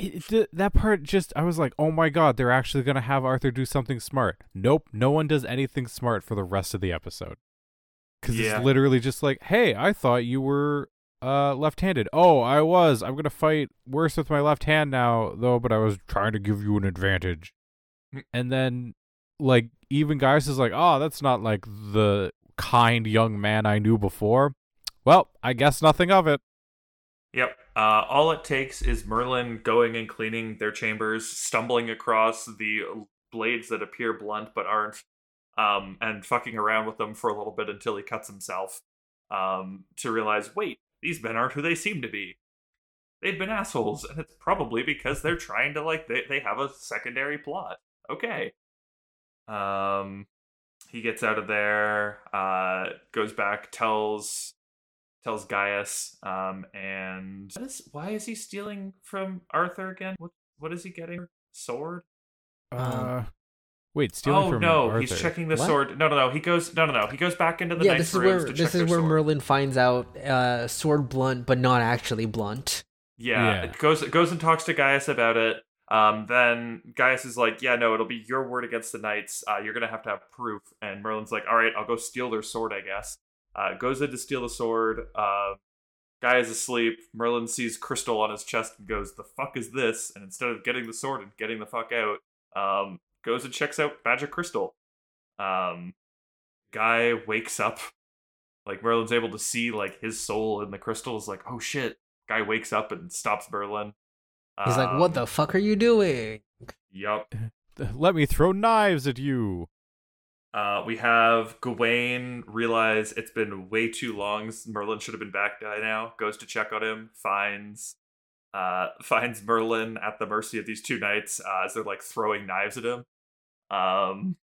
It, th- that part just, I was like, oh my god, they're actually going to have Arthur do something smart. Nope, no one does anything smart for the rest of the episode. Because Yeah. it's literally just like, hey, I thought you were uh, left handed. Oh, I was. I'm going to fight worse with my left hand now, though, but I was trying to give you an advantage. Mm. And then, like, even Gaius is like, oh, that's not like the kind young man I knew before. Well, I guess nothing of it. Yep. Uh, all it takes is Merlin going and cleaning their chambers, stumbling across the blades that appear blunt but aren't, um, and fucking around with them for a little bit until he cuts himself, um, to realize, wait, these men aren't who they seem to be. They've been assholes, and it's probably because they're trying to like they they have a secondary plot. Okay. Um, he gets out of there, uh, goes back, tells tells Gaius, um, and is, why is he stealing from Arthur again? What what is he getting? Sword? Uh, wait, stealing oh from no, Arthur. he's checking the What? sword. No, no, no. He goes. No, no, no. He goes back into the yeah, knight's this is where to this is where sword. Merlin finds out uh, sword blunt, but not actually blunt. Yeah, Yeah. it goes goes and talks to Gaius about it. Um, then Gaius is like, "Yeah, no, it'll be your word against the knights. Uh, you're gonna have to have proof." And Merlin's like, "All right, I'll go steal their sword, I guess." Uh, goes in to steal the sword. Uh, guy is asleep. Merlin sees crystal on his chest and goes, "The fuck is this?" And instead of getting the sword and getting the fuck out, um, goes and checks out magic crystal. Um, guy wakes up. Like Merlin's able to see like his soul in the crystal. Is like, "Oh shit!" Guy wakes up and stops Merlin. He's like, "What the fuck are you doing?" Yup. Let me throw knives at you. Uh, we have Gawain realize it's been way too long. Merlin should have been back by now. Goes to check on him. Finds uh, finds Merlin at the mercy of these two knights uh, as they're like throwing knives at him. Um,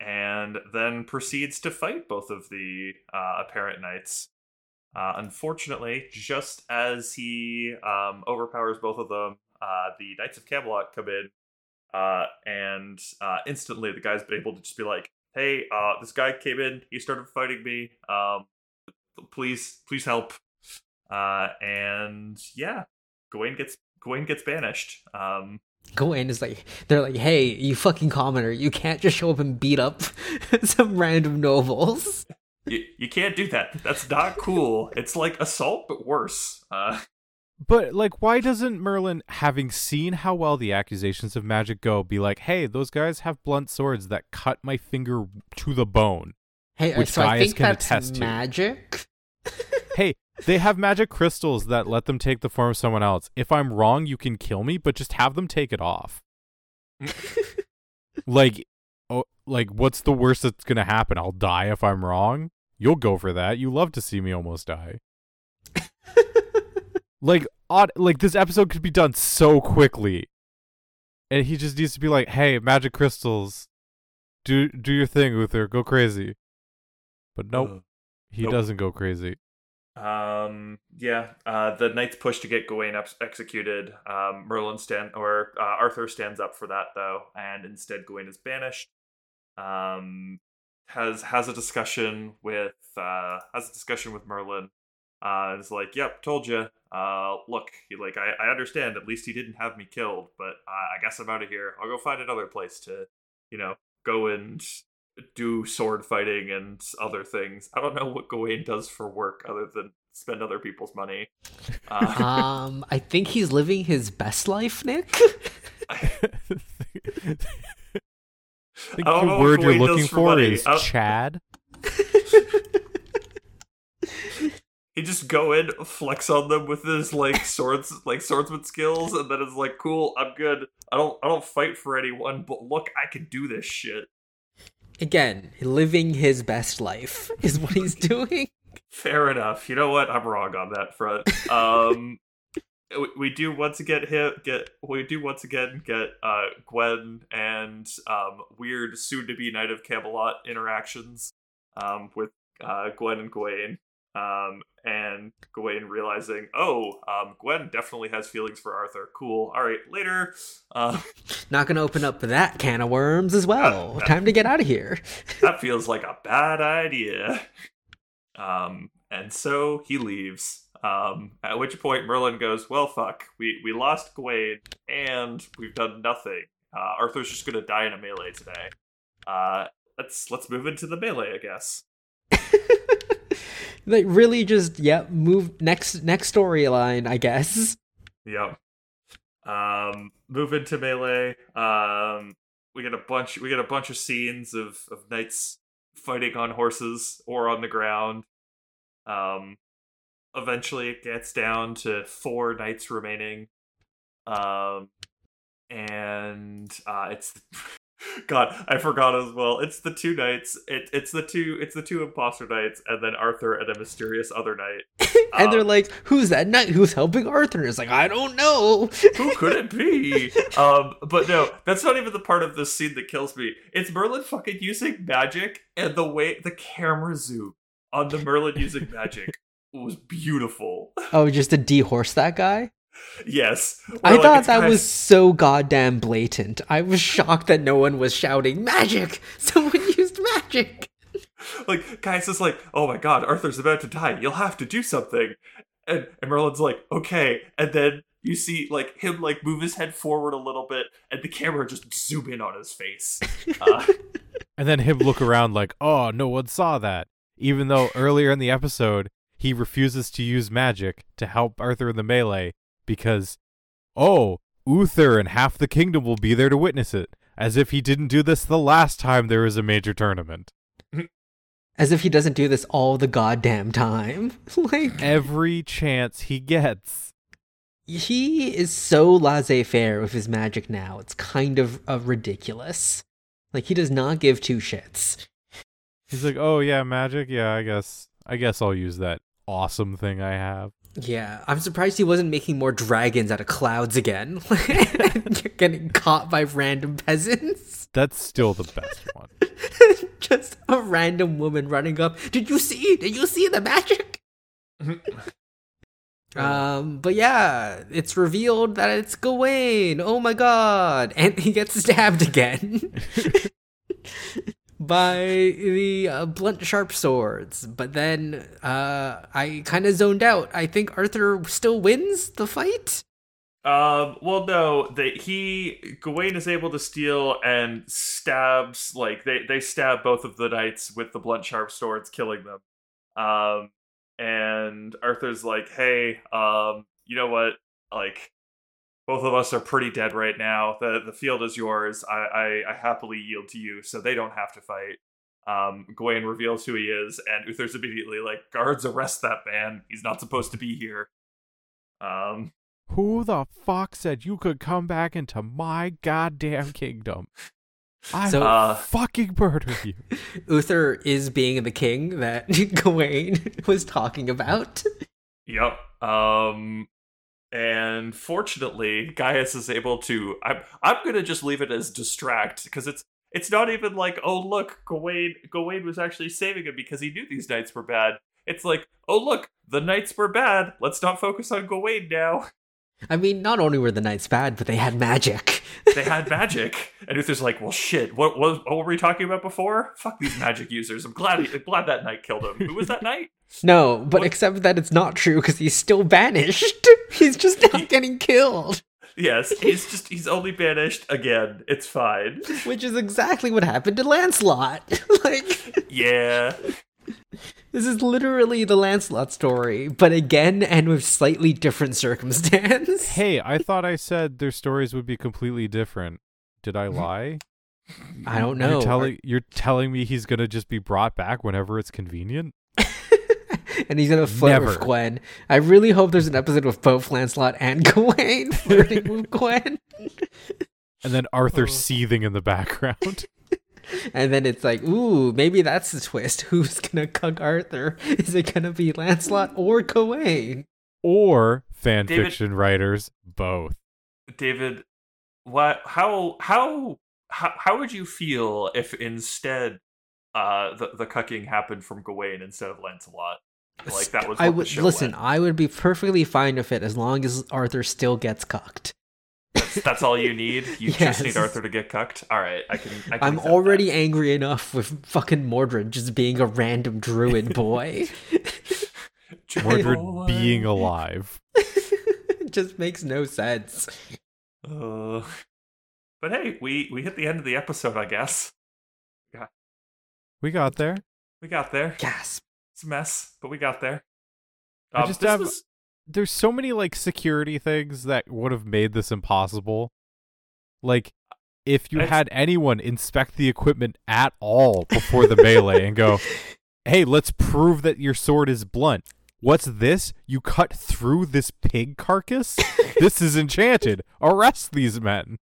and then proceeds to fight both of the uh, apparent knights. Uh, unfortunately, just as he um, overpowers both of them, uh, the Knights of Camelot come in, uh, and instantly the guy's able to just be like, "Hey, this guy came in. He started fighting me. Um, please, please help." And yeah, Gawain gets Gawain gets banished. Um, Gawain is like, they're like, "Hey, you fucking commoner, you can't just show up and beat up some random nobles." you, you can't do that. That's not cool. It's like assault, but worse. Uh, But like, why doesn't Merlin, having seen how well the accusations of magic go, be like, "Hey, those guys have blunt swords that cut my finger to the bone. Hey, uh, Which so I Gaius think can that's attest to. magic. hey, they have magic crystals that let them take the form of someone else. If I'm wrong, you can kill me, but just have them take it off. like, oh, like what's the worst that's gonna happen? I'll die if I'm wrong. You'll go for that. You love to see me almost die. like odd like this episode could be done so quickly and he just needs to be like hey magic crystals do do your thing uther go crazy but nope Ugh. he Nope. doesn't go crazy Um. Yeah. Uh. The knights push to get Gawain ex- executed. Um. Merlin stand or uh, Arthur stands up for that though, and instead Gawain is banished. Um. Has has a discussion with uh has a discussion with Merlin. Uh. Is like, yep, told you. Uh. Look, he like I I understand. At least he didn't have me killed, but uh, I guess I'm out of here. I'll go find another place to, you know, go and do sword fighting and other things. I don't know what Gawain does for work other than spend other people's money. Uh, Um, I think he's living his best life, Nick. I think I the word you're looking for for is I Chad. he just go in, flex on them with his like swords, like swordsman skills, and then it's like, cool, I'm good. I don't, I don't fight for anyone, but look, I can do this shit. Again, living his best life is what he's doing. Fair enough. You know what? I'm wrong on that front. Um, we, we do once again hit get we do once again get uh Gwen and um weird soon to be Knight of Camelot interactions um with uh Gwen and Gawain. Um and Gawain realizing, oh, um, Gwen definitely has feelings for Arthur. Cool. All right, later. Uh, Not gonna open up that can of worms as well. Time to get out of here. that feels like a bad idea. Um, and so he leaves. Um, at which point Merlin goes, "Well, fuck, we we lost Gawain, and we've done nothing. Uh, Arthur's just gonna die in a melee today. Uh, let's let's move into the melee, I guess." Like really just yep, move next next storyline, I guess. Yep. Um, move into melee. Um, we get a bunch. We get a bunch of scenes of of knights fighting on horses or on the ground. Um, eventually, it gets down to four knights remaining. Um, and uh, it's God, I forgot as well. It's the two knights. It, it's the two. It's the two imposter knights, and then Arthur and a mysterious other knight. and they're Um, like, "Who's that knight who's helping Arthur?" It's like, I don't know. who could it be? Um, but no, that's not even the part of this scene that kills me. It's Merlin fucking using magic, and the way the camera zoom on the Merlin using magic was beautiful. oh, just to dehorse that guy. Yes, I like, thought that kinda was so goddamn blatant. I was shocked that no one was shouting magic. Someone used magic. like Gaius is like, oh my god, Arthur's about to die. You'll have to do something. And, and Merlin's like, okay. And then you see like him like move his head forward a little bit, and the camera just zoom in on his face. Uh, And then him look around like, oh, no one saw that. Even though earlier in the episode, he refuses to use magic to help Arthur in the melee because, oh, Uther and half the kingdom will be there to witness it. As if he didn't do this the last time there was a major tournament. As if he doesn't do this all the goddamn time. like, Every chance he gets. he is so laissez faire with his magic now. It's kind of uh, ridiculous. Like, he does not give two shits. He's like, oh, yeah, magic? Yeah, I guess. I guess I'll use that awesome thing I have. Yeah, I'm surprised he wasn't making more dragons out of clouds again. Getting caught by random peasants. That's still the best one. Just a random woman running up. Did you see? Did you see the magic? Um, but yeah, it's revealed that it's Gawain. Oh my god. And he gets stabbed again. By the uh, blunt sharp swords. But then uh, I kind of zoned out. I think Arthur still wins the fight. Um. Well, no. That he Gawain is able to steal and stabs like they they stab both of the knights with the blunt sharp swords, killing them. Um. And Arthur's like, "Hey, um, you know what? Like, both of us are pretty dead right now. the The field is yours. I I, I happily yield to you, so they don't have to fight." Um, Gawain reveals who he is, and Uther's immediately like, "Guards, arrest that man. He's not supposed to be here." Um. Who the fuck said you could come back into my goddamn kingdom? I So- Uh, fucking murder you. Uther is being the king that Gawain was talking about. Yep. Um and fortunately, Gaius is able to I'm I'm gonna just leave it as distract because it's it's not even like, oh look, Gawain Gawain was actually saving him because he knew these knights were bad. It's like, oh look, the knights were bad. Let's not focus on Gawain now. I mean, not only were the knights bad, but they had magic. They had magic. and Uther's like, well shit, what, what what were we talking about before? Fuck these magic users. I'm glad he, glad that knight killed him. Who was that knight? No, but What? except that it's not true because he's still banished. He's just not getting killed, Yes, he's just he's only banished again. It's fine. which is exactly what happened to Lancelot. like, Yeah. This is literally the Lancelot story, but again and with slightly different circumstance. Hey, I thought I said their stories would be completely different. Did I mm-hmm. lie? I don't know. You're telling you're telling me he's gonna just be brought back whenever it's convenient? and he's gonna flirt with Gwen. I really hope there's an episode with both Lancelot and Gawain flirting with Gwen. And then Arthur Oh. seething in the background. And then it's like, ooh, maybe that's the twist. Who's gonna cuck Arthur? Is it gonna be Lancelot or Gawain? or fan David- fiction writers, both. David, what? How how how how would you feel if instead uh the the cucking happened from Gawain instead of Lancelot? Like that was. What I the would show listen. went. I would be perfectly fine with it as long as Arthur still gets cucked. That's, that's all you need. You Yes. just need Arthur to get cucked. All right, I can. I can I'm already that. angry enough with fucking Mordred just being a random druid boy. Mordred Boy. being alive. just makes no sense. Uh, but hey, we we hit the end of the episode. I guess Yeah, We got there. we got there. Gasp. It's a mess, but we got there. I Um, just this have- was- There's so many like security things that would have made this impossible. Like if you It's- had anyone inspect the equipment at all before the melee and go, "Hey, let's prove that your sword is blunt." What's this? You cut through this pig carcass? this is enchanted. Arrest these men.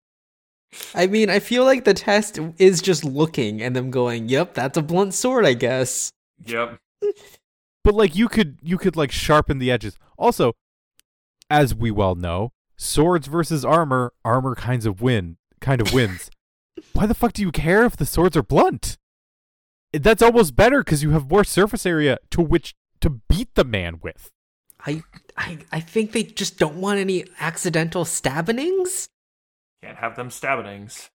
I mean, I feel like the test is just looking and them going, "Yep, that's a blunt sword, I guess." Yep. But like you could you could like sharpen the edges. Also, as we well know, swords versus armor, armor kinds of win kind of wins. Why the fuck do you care if the swords are blunt? That's almost better because you have more surface area to which to beat the man with. I, I, I think they just don't want any accidental stabbings. Can't have them stabbings.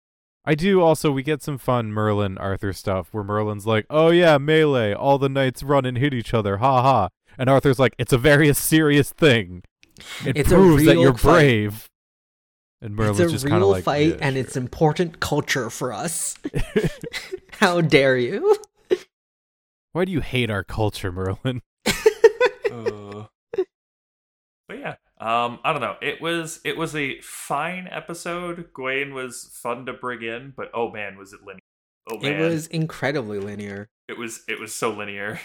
I do also we get some fun Merlin Arthur stuff where Merlin's like, "Oh yeah, melee, all the knights run and hit each other, ha ha." And Arthur's like, "It's a very serious thing. It It's a proves that you're fight. brave." And Merlin's it's a just kind of real like, fight, "Yeah, and sure." it's important culture for us. How dare you? Why do you hate our culture, Merlin? Uh, but yeah, um, I don't know. It was it was a fine episode. Gawain was fun to bring in, but oh man, was it linear? Oh man, It was incredibly linear. it was it was so linear.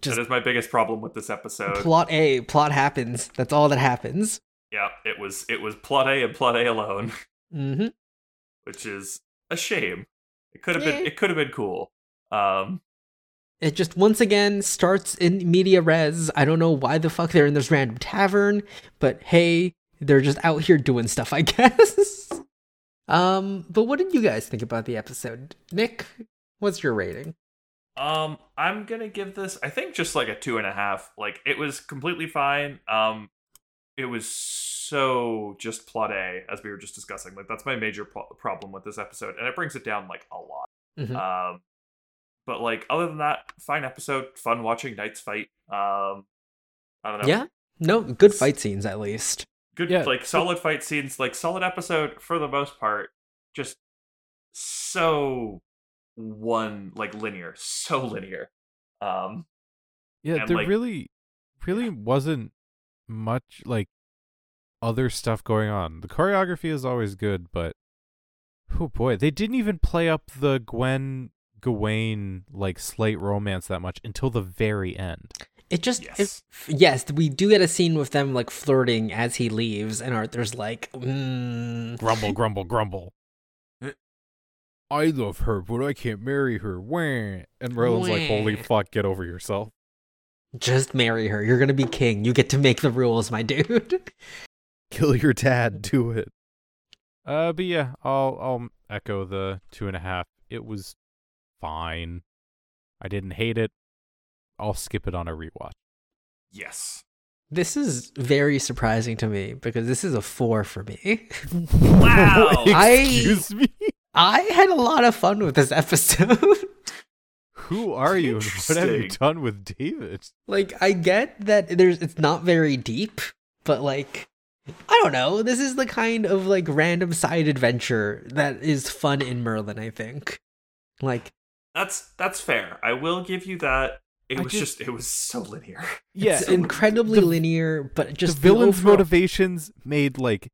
Just that is my biggest problem with this episode. plot A, plot happens. That's all that happens. yeah, it was it was plot A and plot A alone, hmm which is a shame. It could have been it could have been cool. Um, It just once again starts in media res. I don't know why the fuck they're in this random tavern, but hey, they're just out here doing stuff, I guess. um, but what did you guys think about the episode? Nick, what's your rating? Um, I'm gonna give this. I think just like a two and a half. Like it was completely fine. Um, it was so just plot A, as we were just discussing. Like that's my major pro- problem with this episode, and it brings it down like a lot. Mhm. Um, but like other than that, fine episode. Fun watching knights fight. Um, I don't know. Yeah, no, good fight scenes at least. good Yeah. like solid fight scenes. Like solid episode for the most part. Just so one like linear, so linear. Um. Yeah, And, there like- really, really wasn't much like other stuff going on. The choreography is always good, but oh boy, they didn't even play up the Gwen Gawain like slate romance that much until the very end. It just Yes. yes. yes, we do get a scene with them like flirting as he leaves, and Arthur's like, mm, Grumble, grumble, grumble. I love her, but I can't marry her. Wah. And Merlin's like, "Holy fuck, get over yourself." just marry her. You're gonna be king. You get to make the rules, my dude. Kill your dad. Do it. Uh, but yeah, I'll I'll echo the two and a half. It was fine. I didn't hate it. I'll skip it on a rewatch. Yes. This is very surprising to me because this is a four for me. Wow. I- Excuse me. I had a lot of fun with this episode. Who are you? What have you done with David? like, I get that there's it's not very deep, but like I don't know. This is the kind of like random side adventure that is fun in Merlin, I think. Like That's that's fair. I will give you that. it I was just- just it was so linear. Yeah, it's and incredibly the- linear, but just the the villain's overall- motivations made like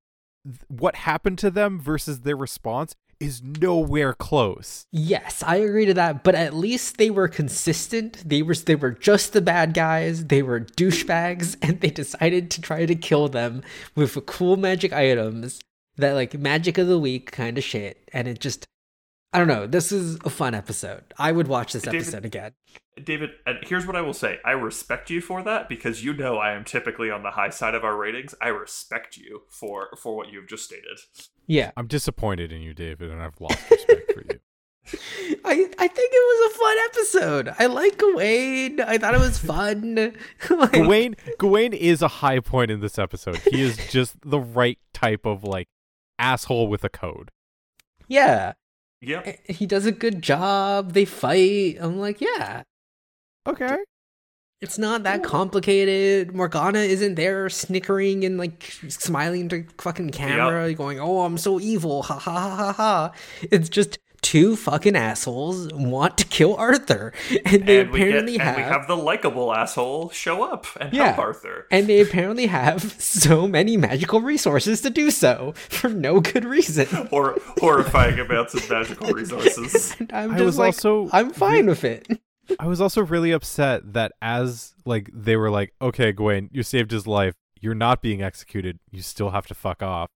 th- what happened to them versus their response is nowhere close. Yes, I agree to that, but at least they were consistent. They were they were just the bad guys. They were douchebags and they decided to try to kill them with cool magic items that like magic of the week kind of shit and it just I don't know. This is a fun episode. I would watch this David- episode again. David, and here's what I will say. I respect you for that because you know I am typically on the high side of our ratings. I respect you for for what you've just stated. Yeah. I'm disappointed in you, David, and I've lost respect for you. I I think it was a fun episode. I like Gawain. I thought it was fun. like, Gawain Gawain is a high point in this episode. He is just the right type of like asshole with a code. Yeah. Yep. Eh, he does a good job. They fight. I'm like, yeah. Okay. It's not that complicated. Morgana isn't there snickering and like smiling to fucking camera, going, "Oh, I'm so evil." Ha ha ha ha ha. It's just two fucking assholes want to kill Arthur, and they and we get apparently and have, we have the likable asshole show up and Yeah. help Arthur. and they apparently have so many magical resources to do so for no good reason. Hor- horrifying amounts of magical resources. And I'm I was like, also I'm fine with it. I was also really upset that as like they were like, okay, Gawain, you saved his life. You're not being executed. You still have to fuck off.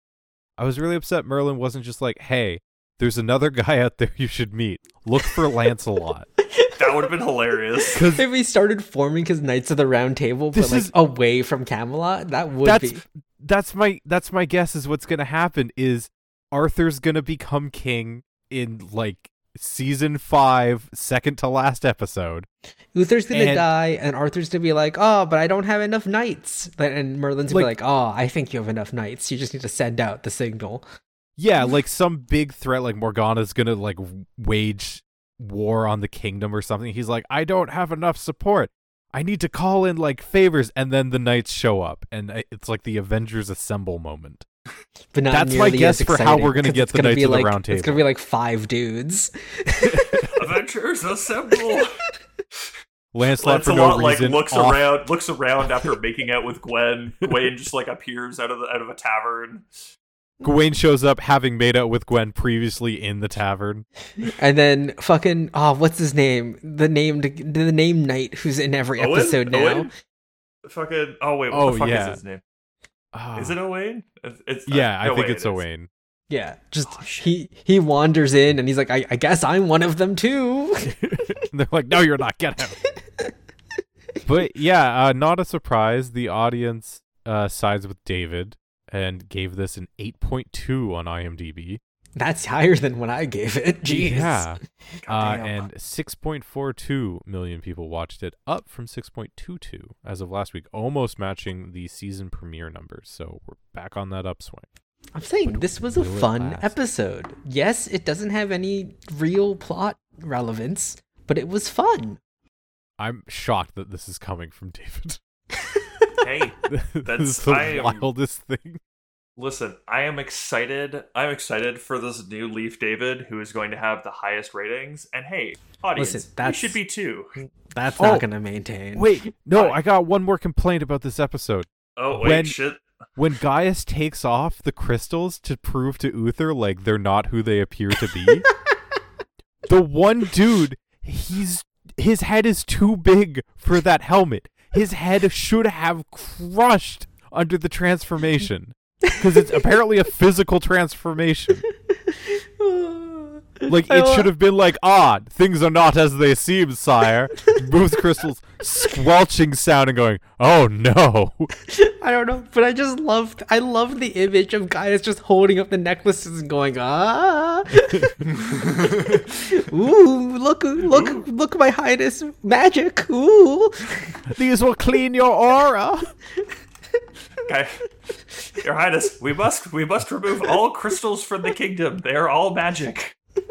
I was really upset Merlin wasn't just like, hey, there's another guy out there you should meet. Look for Lancelot. That would have been hilarious. If we started forming his Knights of the Round Table, but This like is- away from Camelot, that would that's be. that's my that's my guess is what's gonna happen is Arthur's gonna become king in like season five, second to last episode. Uther's gonna And- die, and Arthur's gonna be like, "Oh, but I don't have enough knights." But- And Merlin's gonna Like- be like, "Oh, I think you have enough knights. You just need to send out the signal." Yeah, like some big threat, like Morgana's gonna like wage war on the kingdom or something. He's like, I don't have enough support. I need to call in like favors, and then the knights show up, and uh, it's like the Avengers assemble moment. But not That's my guess for how we're gonna get the gonna Knights be of the like, Round It's gonna be like five dudes. Avengers assemble. Lancelot for no Lancelot like reason. looks off- around, looks around after making out with Gwen. Gwen just like appears out of the out of a tavern. Gawain shows up having made out with Gwen previously in the tavern. and then fucking oh, what's his name? The named the name knight who's in every Owen? episode now. Owen? Fucking oh wait, what Oh, the fuck yeah. is his name? Ah. Is it Owain? It's, it's yeah, I no, think it's it is. Owain. Yeah, just Oh, he he wanders in and he's like, I, I guess I'm one of them too. They're like, no, you're not. Get out. but yeah, uh, not a surprise. The audience uh, sides with David and gave this an 8.2 on IMDb. That's higher than when I gave it. Jeez. Yeah. Uh, and 6.42 million people watched it, up from 6.22 as of last week, almost matching the season premiere numbers. So we're back on that upswing. I'm saying this was a fun episode. Yes, it doesn't have any real plot relevance, but it was fun. I'm shocked that this is coming from David. hey, this That's- is the I am- wildest thing. listen, I am excited. I'm excited for this new Leaf David, who is going to have the highest ratings. And hey, audience, Listen, you should be too. That's Oh, not going to maintain. Wait, no, Hi. I got one more complaint about this episode. Oh wait, When- shit. When Gaius takes off the crystals to prove to Uther like they're not who they appear to be, the one dude, he's his head is too big for that helmet. His head should have crushed under the transformation because it's apparently a physical transformation. Oh. Like it should have been like, ah, things are not as they seem, sire. Moves crystals, squelching sound, and going, oh no. I don't know, but I just loved. I loved the image of Gaius just holding up the necklaces and going, ah, ooh, look, look, look, my highness, magic, ooh. These will clean your aura. Okay. Your Highness, we must we must remove all crystals from the kingdom. They are all magic.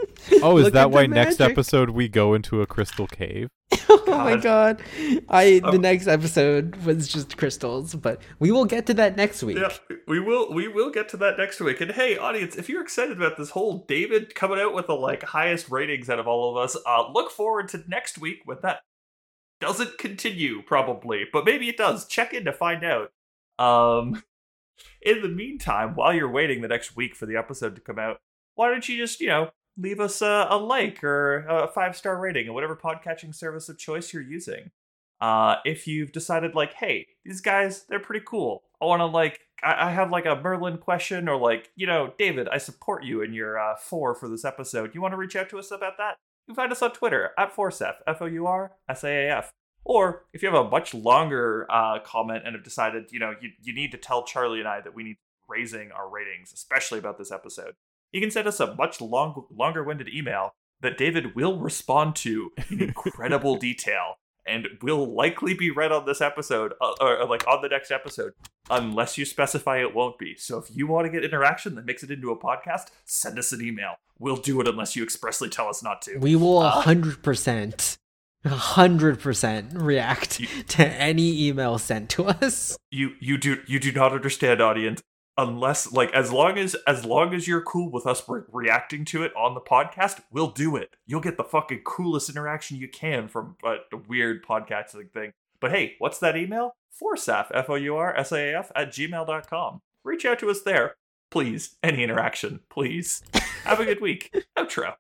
Oh, is that at the why next magic. episode we go into a crystal cave? oh my god, I the next episode was just crystals, but we will get to that next week. Yeah, we will we will get to that next week. And hey, audience, if you're excited about this whole David coming out with the like highest ratings out of all of us, uh, look forward to next week when that doesn't continue, probably, but maybe it does. Check in to find out. Um, in the meantime, while you're waiting the next week for the episode to come out, why don't you just, you know, leave us a, a like or a five star rating or whatever podcatching service of choice you're using. Uh, if you've decided, like, hey, these guys, they're pretty cool. I want to, like, I, I have, like, a Merlin question, or, like, you know, David, I support you in your uh, four for this episode. You want to reach out to us about that? You can find us on Twitter at Foursaaf, F O U R S A A F. Or if you have a much longer uh, comment and have decided, you know, you, you need to tell Charlie and I that we need raising our ratings, especially about this episode, you can send us a much long, longer winded email that David will respond to in incredible detail and will likely be read on this episode uh, or, or like on the next episode unless you specify it won't be. So if you want to get interaction that makes it into a podcast, send us an email. We'll do it unless you expressly tell us not to. We will a hundred percent, a hundred percent react You- to any email sent to us. you you do you do not understand audience unless like as long as as long as you're cool with us re- reacting to it on the podcast we'll do it. You'll get the fucking coolest interaction you can from uh, a weird podcasting thing. But hey what's that email? Foursaaf f-o-u-r-s-a-f at gmail.com reach out to us there please. Any interaction please. Have a good week. Outro.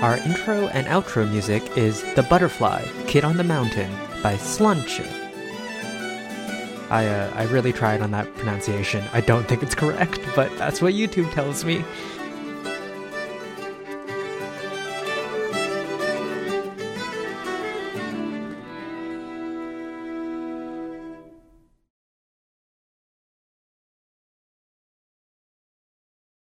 Our intro and outro music is The Butterfly, Kid on the Mountain by Slunch. I, uh, I really tried on that pronunciation. I don't think it's correct, but that's what YouTube tells me.